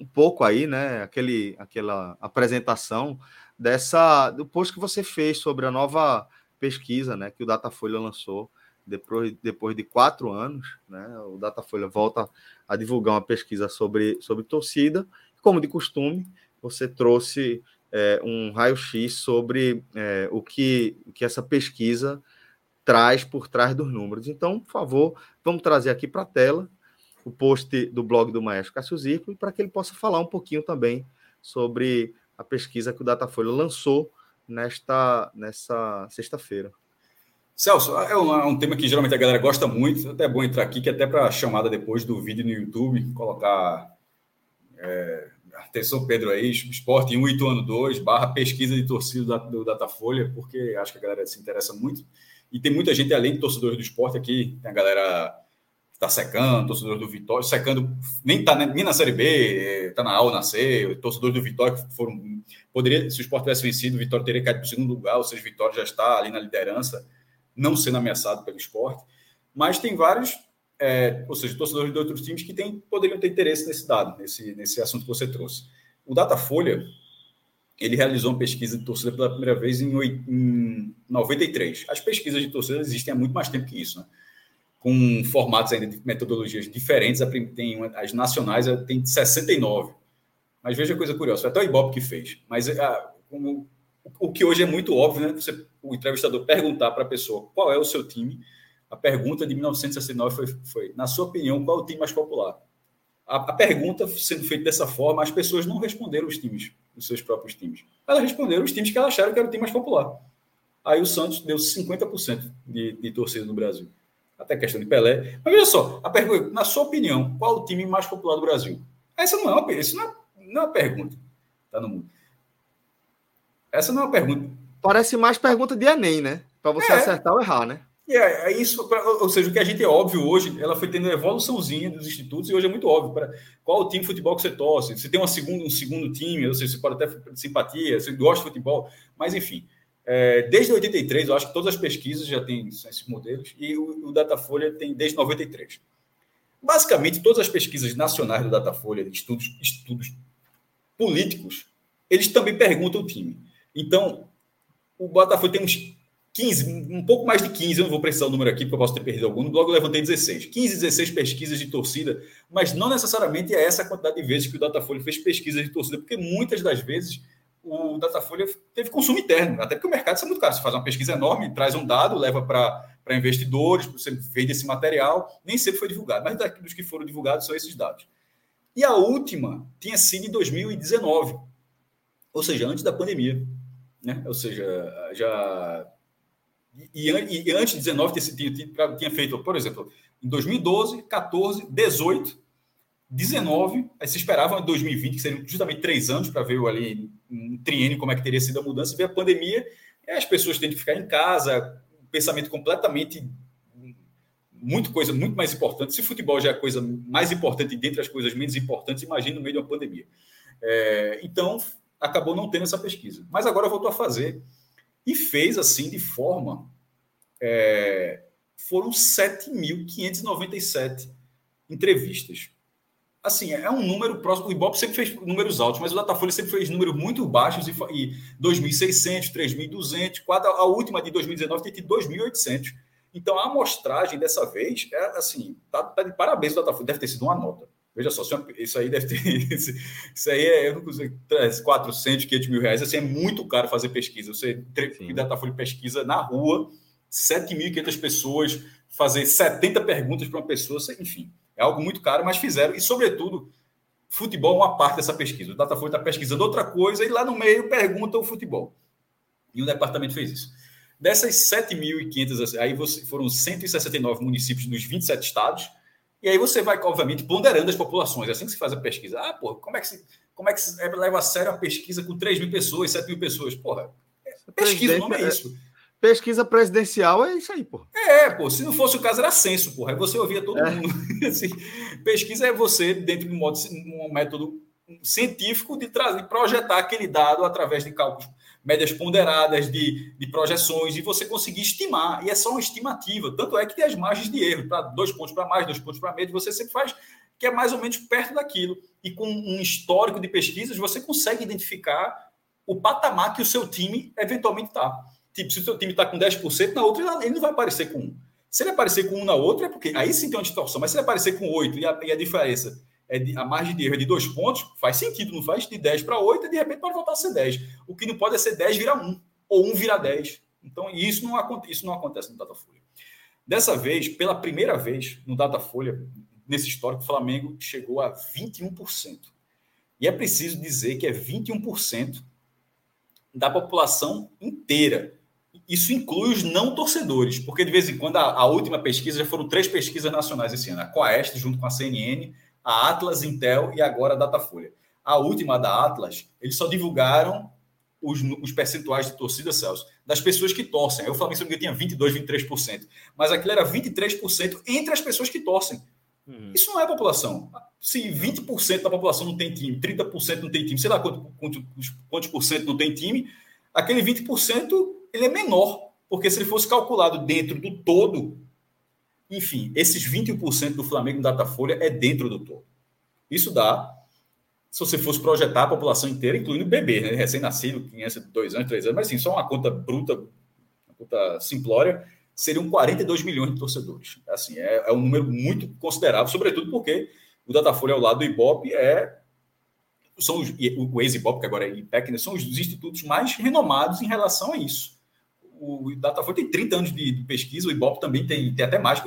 um, pouco aí, né, aquele, aquela apresentação dessa do post que você fez sobre a nova pesquisa, né, que o Datafolha lançou depois, depois de quatro anos, né, o Datafolha volta a divulgar uma pesquisa sobre, sobre torcida. Como de costume, você trouxe é, um raio-x sobre é, o que, que essa pesquisa traz por trás dos números. Então, por favor, vamos trazer aqui para a tela o post do blog do Maestro Cássio Zirco para que ele possa falar um pouquinho também sobre a pesquisa que o Datafolha lançou nesta nessa sexta-feira. Celso, é um, é um, tema que geralmente a galera gosta muito, até é bom entrar aqui, que até para chamada depois do vídeo no YouTube, colocar é, atenção Pedro aí, esporte 1 e ano 2, barra pesquisa de torcida do Datafolha, porque acho que a galera se interessa muito. E tem muita gente, além de torcedores do esporte aqui, tem a galera está secando, torcedores do Vitória, secando, nem está nem na Série B, está na A ou na C, torcedores do Vitória que foram. Poderia, se o esporte tivesse vencido, o Vitória teria caído para o segundo lugar, ou seja, o Vitória já está ali na liderança não sendo ameaçado pelo esporte, mas tem vários, é, ou seja, torcedores de outros times que tem, poderiam ter interesse nesse dado, nesse, nesse assunto que você trouxe. O Datafolha, ele realizou uma pesquisa de torcida pela primeira vez em, em 93. As pesquisas de torcida existem há muito mais tempo que isso, né? Com formatos ainda de metodologias diferentes. Tem as nacionais tem 69. Mas veja coisa curiosa, foi até o Ibope que fez. Mas como o que hoje é muito óbvio, né? Você, o entrevistador perguntar para a pessoa qual é o seu time. A pergunta de 1969 foi, foi, na sua opinião, qual é o time mais popular? A, a, pergunta sendo feita dessa forma, as pessoas não responderam os times, os seus próprios times. Elas responderam os times que elas acharam que era o time mais popular. Aí o Santos deu 50% de, de torcida no Brasil. Até questão de Pelé. Mas veja só, a pergunta, na sua opinião, qual o time mais popular do Brasil? Essa não é uma, isso não é, não é uma pergunta. Tá no mundo. Essa não é uma pergunta. Parece mais pergunta de Enem, né? Para você é. acertar ou errar, né? É, é isso, ou seja, o que a gente é óbvio hoje, ela foi tendo uma evoluçãozinha dos institutos e hoje é muito óbvio. Para qual o time de futebol que você torce? Você tem uma segunda, um segundo time, ou seja, você pode até simpatia, você gosta de futebol, mas enfim. É, desde 83, eu acho que todas as pesquisas já têm esses modelos, e o, o Datafolha tem desde 93. Basicamente, todas as pesquisas nacionais do Datafolha, estudos, estudos políticos, eles também perguntam o time. Então, o Botafogo tem uns 15, um pouco mais de 15, eu não vou precisar o número aqui, porque eu posso ter perdido algum, logo levantei 16. 15, 16 pesquisas de torcida, mas não necessariamente é essa a quantidade de vezes que o Datafolha fez pesquisas de torcida, porque muitas das vezes o Datafolha teve consumo interno, até porque o mercado é muito caro. Você faz uma pesquisa enorme, traz um dado, leva para investidores, você vende esse material, nem sempre foi divulgado, mas dos que foram divulgados são esses dados. E a última tinha sido em 2019, ou seja, antes da pandemia né? Ou seja, já e, e, e antes de 19 tinha, tinha feito, por exemplo, em 2012, 14, 18, 19, aí se esperava em 2020, que seriam justamente três anos para ver ali um triênio como é que teria sido a mudança, ver a pandemia, as pessoas têm que ficar em casa, pensamento completamente muito coisa muito mais importante. Se futebol já é a coisa mais importante dentre as coisas menos importantes, imagine no meio de uma pandemia. É, então, acabou não tendo essa pesquisa. Mas agora voltou a fazer. E fez assim de forma. É, foram 7.597 entrevistas. Assim, é um número próximo. O Ibope sempre fez números altos, mas o Datafolha sempre fez números muito baixos. E, e 2.600, 3.200, a última de 2019 tem tido 2.800. Então, a amostragem dessa vez é assim, tá, tá de parabéns o Datafolha. Deve ter sido uma nota. Veja só, isso aí deve ter. Isso aí é, eu não sei, 400, 500 mil reais. Assim, é muito caro fazer pesquisa. Você, Sim. Datafolha pesquisa na rua, 7.500 pessoas, fazer 70 perguntas para uma pessoa, enfim, é algo muito caro, mas fizeram. E, sobretudo, futebol é uma parte dessa pesquisa. O Datafolha está pesquisando outra coisa e lá no meio pergunta o futebol. E o departamento fez isso. Dessas 7.500, aí foram 169 municípios nos 27 estados E aí você vai, obviamente, ponderando as populações. É assim que se faz a pesquisa. Ah, pô, como é que se, como é que se leva a sério a pesquisa com 3 mil pessoas, 7 mil pessoas? Porra, pesquisa, o nome é isso. Pesquisa presidencial é isso aí, pô. É, pô. Se não fosse o caso, era censo, porra. Aí você ouvia todo é. mundo. assim, pesquisa é você, dentro de um, modo, um método científico, de, trazer, de projetar aquele dado através de cálculos, médias ponderadas, de, de projeções, e você conseguir estimar. E é só uma estimativa. Tanto é que tem as margens de erro, para dois pontos para mais, dois pontos para menos, você sempre faz que é mais ou menos perto daquilo. E com um histórico de pesquisas, você consegue identificar o patamar que o seu time eventualmente está. Tipo, se o seu time está com 10%, na outra ele não vai aparecer com 1. Se ele aparecer com 1 na outra, é porque aí sim tem uma distorção. Mas se ele aparecer com 8 e a, e a diferença é de, a margem de erro é de 2 pontos, faz sentido, não faz? De 10 para 8 e de repente pode voltar a ser 10. O que não pode é ser 10 virar 1, ou 1 virar 10. Então, isso não, isso não acontece no Datafolha. Dessa vez, pela primeira vez no Datafolha, nesse histórico, o Flamengo chegou a 21%. E é preciso dizer que é 21% da população inteira. Isso inclui os não torcedores, porque de vez em quando a, a, última pesquisa já foram três pesquisas nacionais esse ano: a Coeste, junto com a CNN, a Atlas, Intel e agora a Datafolha. A última da Atlas, eles só divulgaram os, os percentuais de torcida, Celso, das pessoas que torcem. Aí o Flamengo tinha 22, 23%, mas aquilo era 23% entre as pessoas que torcem. Uhum. Isso não é população. Se 20% da população não tem time, 30% não tem time, sei lá quantos, quantos, quantos por cento não tem time, aquele 20% ele é menor, porque se ele fosse calculado dentro do todo, enfim, esses 21% do Flamengo no Datafolha é dentro do todo. Isso dá, se você fosse projetar a população inteira, incluindo bebê, né? recém-nascido, criança de dois anos, três anos, mas assim, só uma conta bruta, uma conta simplória, seriam 42 milhões de torcedores. Assim, é, é um número muito considerável, sobretudo porque o Datafolha ao lado do Ibope é são os, o ex-Ibope, que agora é IPEC, né, são os institutos mais renomados em relação a isso. O Datafolha tem 30 anos de, de pesquisa, o Ibope também tem, tem até mais,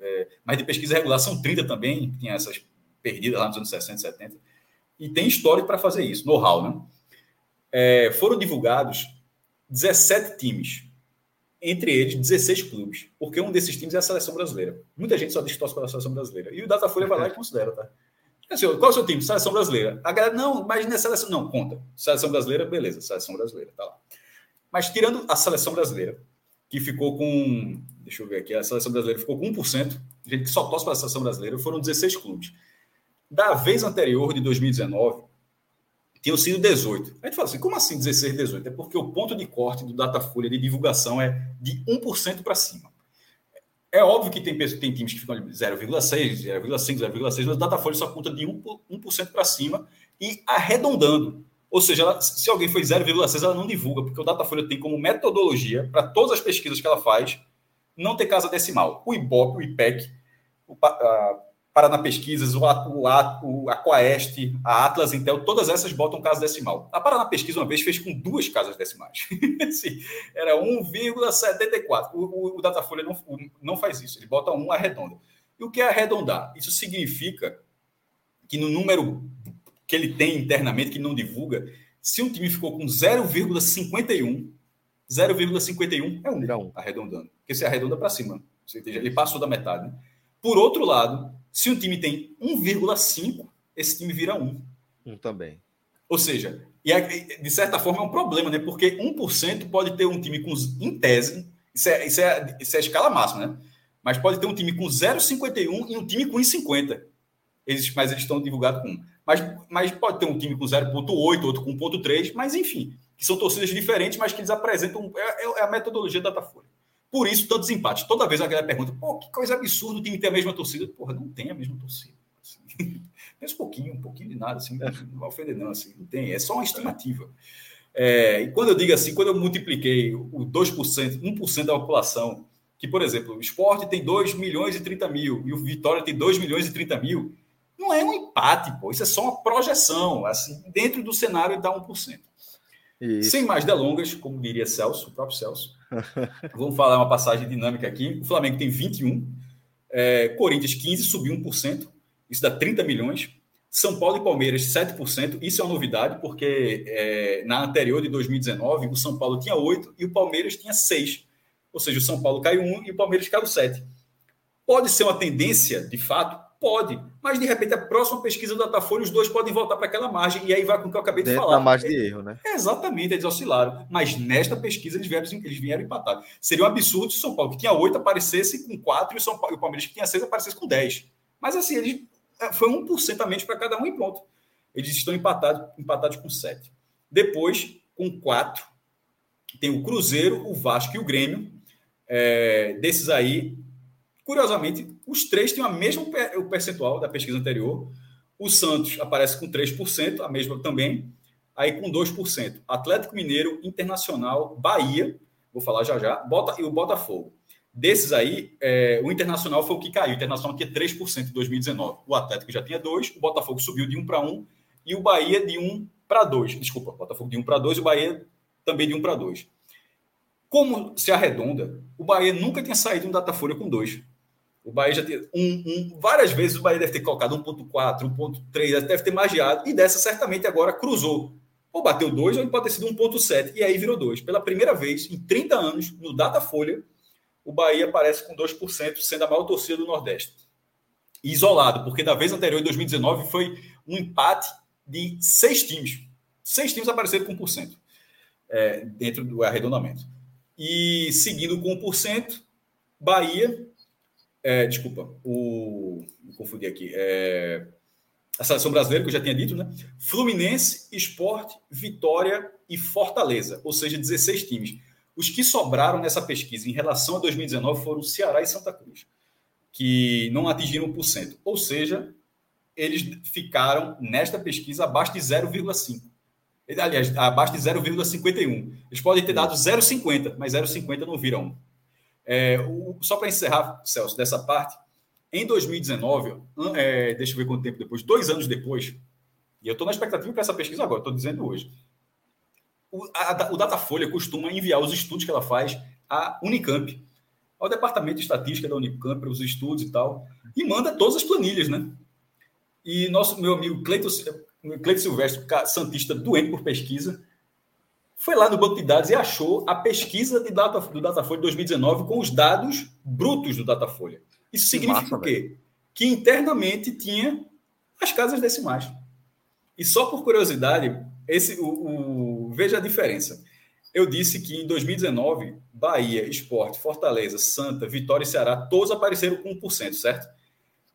é, mas de pesquisa regular são 30 também, tinha essas perdidas lá nos anos 60, 70, e tem histórico para fazer isso, know-how, né? É, foram divulgados 17 times entre eles 16 clubes, porque um desses times é a seleção brasileira. Muita gente só distorce pela seleção brasileira. E o Datafolha vai lá e considera, tá? Assim, qual é o seu time? Seleção brasileira. A galera, não, mas não é seleção. Não, conta. Seleção brasileira, beleza, seleção brasileira, tá lá. Mas tirando a seleção brasileira, que ficou com. Deixa eu ver aqui, a seleção brasileira ficou com 1%, gente que só torce para a seleção brasileira, foram 16 clubes. Da vez anterior, de 2019, tinham sido 18. A gente fala assim, como assim 16, 18? É porque o ponto de corte do Datafolha de divulgação é de 1% para cima. É óbvio que tem, tem times que ficam de 0,6, 0,5, 0,6, mas o Datafolha só conta de 1%, 1 para cima e arredondando. Ou seja, ela, se alguém foi 0,6, ela não divulga, porque o Datafolha tem como metodologia, para todas as pesquisas que ela faz, não ter casa decimal. O IBOP, o IPEC, o, a, Paraná Pesquisas, o, o, o Aquaeste, a Atlas Intel, todas essas botam casa decimal. A Paraná Pesquisa uma vez fez com duas casas decimais. Sim, era 1,74. O, o, o Datafolha não, não faz isso, ele bota um arredonda. E o que é arredondar? Isso significa que no número que ele tem internamente, que não divulga, se um time ficou com 0,51, 0,51 é um, não. arredondando. Porque se arredonda para cima. Ele passou da metade. Né? Por outro lado, se um time tem 1,5, esse time vira 1. Um também. Ou seja, e de certa forma é um problema, né? Porque 1% pode ter um time com, em tese, isso é, isso é, isso é a escala máxima, né? Mas pode ter um time com 0,51 e um time com 1,50. Eles, mas eles estão divulgados com 1. Mas, mas pode ter um time com 0,8, outro com 1,3, mas enfim, que são torcidas diferentes, mas que eles apresentam. É, é a metodologia da Datafolha. Por isso, tantos empates. Toda vez a galera pergunta, pô, que coisa absurda o time ter a mesma torcida. Porra, não tem a mesma torcida. Assim. Pensa um pouquinho, um pouquinho de nada, assim, não vai ofender, não, assim, não tem, é só uma estimativa. É, e quando eu digo assim, quando eu multipliquei o 2%, 1% da população, que, por exemplo, o esporte tem 2 milhões e 30 mil e o Vitória tem 2 milhões e 30 mil, não é um empate, pô, isso é só uma projeção, assim, dentro do cenário dá 1%. Isso. Sem mais delongas, como diria Celso, o próprio Celso, vamos falar uma passagem dinâmica aqui. O Flamengo tem 21, é, Corinthians 15, subiu 1%, isso dá 30 milhões. São Paulo e Palmeiras 7%, isso é uma novidade, porque é, na anterior de 2019, o São Paulo tinha 8 e o Palmeiras tinha 6. Ou seja, o São Paulo caiu 1 e o Palmeiras caiu 7. Pode ser uma tendência, de fato, Pode, mas de repente a próxima pesquisa do Datafolha, os dois podem voltar para aquela margem, e aí vai com o que eu acabei de falar. Da margem de erro, né? Exatamente, eles oscilaram. Mas nesta pesquisa eles vieram, eles vieram empatados. Seria um absurdo se o São Paulo, que tinha oito, aparecesse com quatro, e o, São Paulo, e o Palmeiras, que tinha seis, aparecesse com dez. Mas assim, eles, é, foi 1% a menos para cada um e pronto. Eles estão empatados, empatados com sete. Depois, com quatro, tem o Cruzeiro, o Vasco e o Grêmio. É, desses aí, Curiosamente, os três têm a mesma o percentual da pesquisa anterior. O Santos aparece com 3%, a mesma também. Aí com 2%. Atlético Mineiro, Internacional, Bahia, vou falar já já, Bota, e o Botafogo. Desses aí, é, o Internacional foi o que caiu. O Internacional tinha 3% em 2019. O Atlético já tinha 2%, o Botafogo subiu de 1 para 1 e o Bahia de 1 para 2. Desculpa, o Botafogo de 1 para 2 e o Bahia também de 1 para 2. Como se arredonda, o Bahia nunca tinha saído um Datafolha com 2. O Bahia já tem um, um, várias vezes o Bahia deve ter colocado 1.4, 1.3, deve ter magiado, e dessa certamente agora cruzou. Ou bateu 2, ou pode ter sido 1.7, e aí virou 2. Pela primeira vez em 30 anos, no Datafolha, o Bahia aparece com 2%, sendo a maior torcida do Nordeste. Isolado, porque da vez anterior, em 2019, foi um empate de seis times. Seis times apareceram com 1%, é, dentro do arredondamento. E seguindo com 1%, Bahia é, desculpa, o. Me confundi aqui. É, a seleção brasileira, que eu já tinha dito, né? Fluminense, Esporte, Vitória e Fortaleza, ou seja, 16 times. Os que sobraram nessa pesquisa em relação a 2019 foram Ceará e Santa Cruz, que não atingiram 1%. Ou seja, eles ficaram nesta pesquisa abaixo de 0,5. Aliás, abaixo de 0,51. Eles podem ter dado 0,50, mas 0,50 não viram é, o, só para encerrar, Celso, dessa parte, em 2019, é, deixa eu ver quanto tempo depois, dois anos depois, e eu estou na expectativa para essa pesquisa agora, estou dizendo hoje. O, a, o Datafolha costuma enviar os estudos que ela faz à Unicamp, ao departamento de estatística da Unicamp, os estudos e tal, e manda todas as planilhas, né? E nosso meu amigo Cleiton, Cleiton Silvestre, santista doente por pesquisa, foi lá no banco de dados e achou a pesquisa de data, do Datafolha 2019 com os dados brutos do Datafolha. Isso significa massa, o quê? Que internamente tinha as casas decimais. E só por curiosidade, esse, o, o, veja a diferença. Eu disse que em 2019, Bahia, Esporte, Fortaleza, Santa, Vitória e Ceará, todos apareceram com 1%, certo?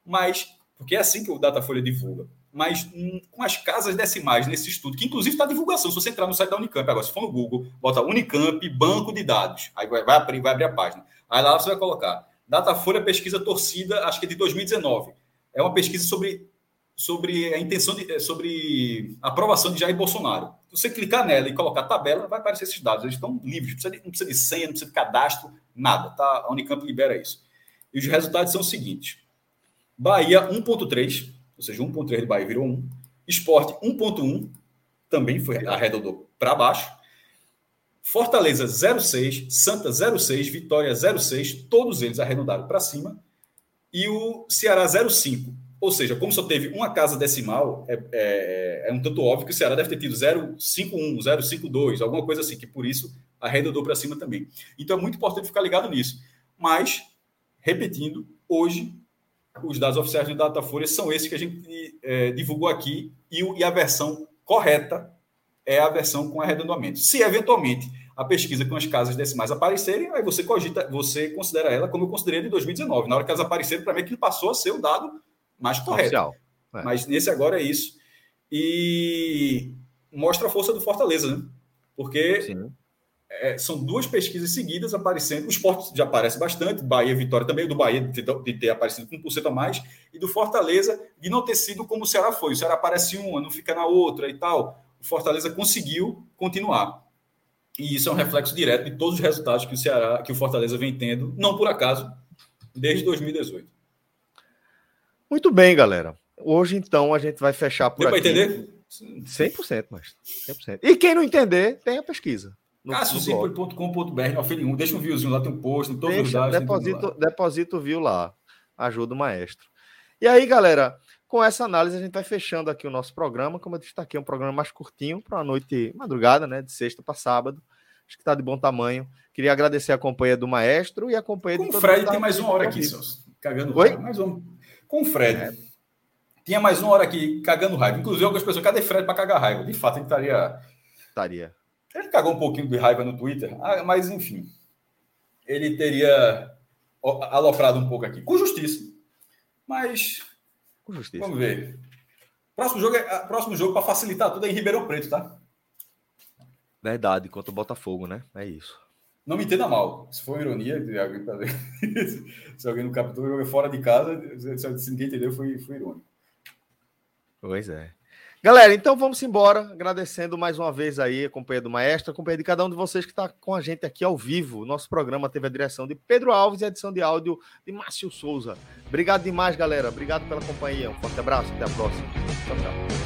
Mas, porque é assim que o Datafolha divulga mas hum, com as casas decimais nesse estudo, que inclusive está divulgação. Se você entrar no site da Unicamp, agora, se for no Google, bota Unicamp, banco de dados. Aí vai, vai, abrir, vai abrir a página. Aí lá você vai colocar Datafolha Pesquisa Torcida, acho que é de 2019. É uma pesquisa sobre, sobre a intenção de. Eh, sobre a aprovação de Jair Bolsonaro. Você clicar nela e colocar tabela, vai aparecer esses dados. Eles estão livres, não precisa de, não precisa de senha, não precisa de cadastro, nada. Tá? A Unicamp libera isso. E os resultados são os seguintes: Bahia 1,3 ou seja, 1,3 do Bahia virou 1. Esporte 1,1, também foi arredondou para baixo. Fortaleza 0,6, Santa 0,6, Vitória 0,6, todos eles arredondaram para cima. E o Ceará 0,5. Ou seja, como só teve uma casa decimal, é, é, é, um tanto óbvio que o Ceará deve ter tido 0,51, 0,52, alguma coisa assim, que por isso arredondou para cima também. Então é muito importante ficar ligado nisso. Mas, repetindo, hoje os dados oficiais do Datafolha são esses que a gente é, divulgou aqui e, e, a versão correta é a versão com arredondamento. Se eventualmente a pesquisa com as casas decimais aparecerem, aí você cogita, você considera ela como eu considerei de 2019. Na hora que elas apareceram, para mim aquilo passou a ser o dado mais correto. É. Mas nesse agora é isso. E mostra a força do Fortaleza, né? Porque Sim é, são duas pesquisas seguidas aparecendo. O esporte já aparece bastante, Bahia Vitória também, do Bahia de ter, de ter aparecido com 1% a mais, e do Fortaleza de não ter sido como o Ceará foi. O Ceará aparece uma, não fica na outra e tal. O Fortaleza conseguiu continuar. E isso é um reflexo direto de todos os resultados que o Ceará, que o Fortaleza vem tendo, não por acaso, desde 2018. Muito bem, galera. Hoje, então, a gente vai fechar por Deu aqui. Deu para entender? 100%, mas 100%. E quem não entender, tem a pesquisa. Cassiozipoli.com.br, Alfelim deixa um viewzinho lá, tem um post, tem todos os dados. Deposito, deposito view lá. Ajuda o maestro. E aí, galera, com essa análise a gente vai fechando aqui o nosso programa. Como eu destaquei, um programa mais curtinho para uma noite madrugada, né? De sexta para sábado. Acho que está de bom tamanho. Queria agradecer a companhia do maestro e a companhia com o Fred tem mais uma hora aqui, Celso. Cagando. Oi? Mais um. com o Fred. É. Tinha mais uma hora aqui cagando raiva. Inclusive, algumas pessoas, cadê Fred para cagar raiva? De fato, ele estaria. Estaria. Ele cagou um pouquinho de raiva no Twitter, ah, mas enfim. Ele teria aloprado um pouco aqui. Com justiça. Mas. Com justiça. Vamos ver. Próximo jogo, é, próximo jogo para facilitar tudo é em Ribeirão Preto, tá? Verdade, contra o Botafogo, né? É isso. Não me entenda mal. Se for ironia, se alguém não captou, fora de casa, se ninguém entendeu, foi, foi irônico. Pois é. Galera, então vamos embora, agradecendo mais uma vez aí a companhia do Maestro, a companhia de cada um de vocês que está com a gente aqui ao vivo. Nosso programa teve a direção de Pedro Alves e a edição de áudio de Márcio Souza. Obrigado demais, galera. Obrigado pela companhia. Um forte abraço, até a próxima. Tchau, tchau.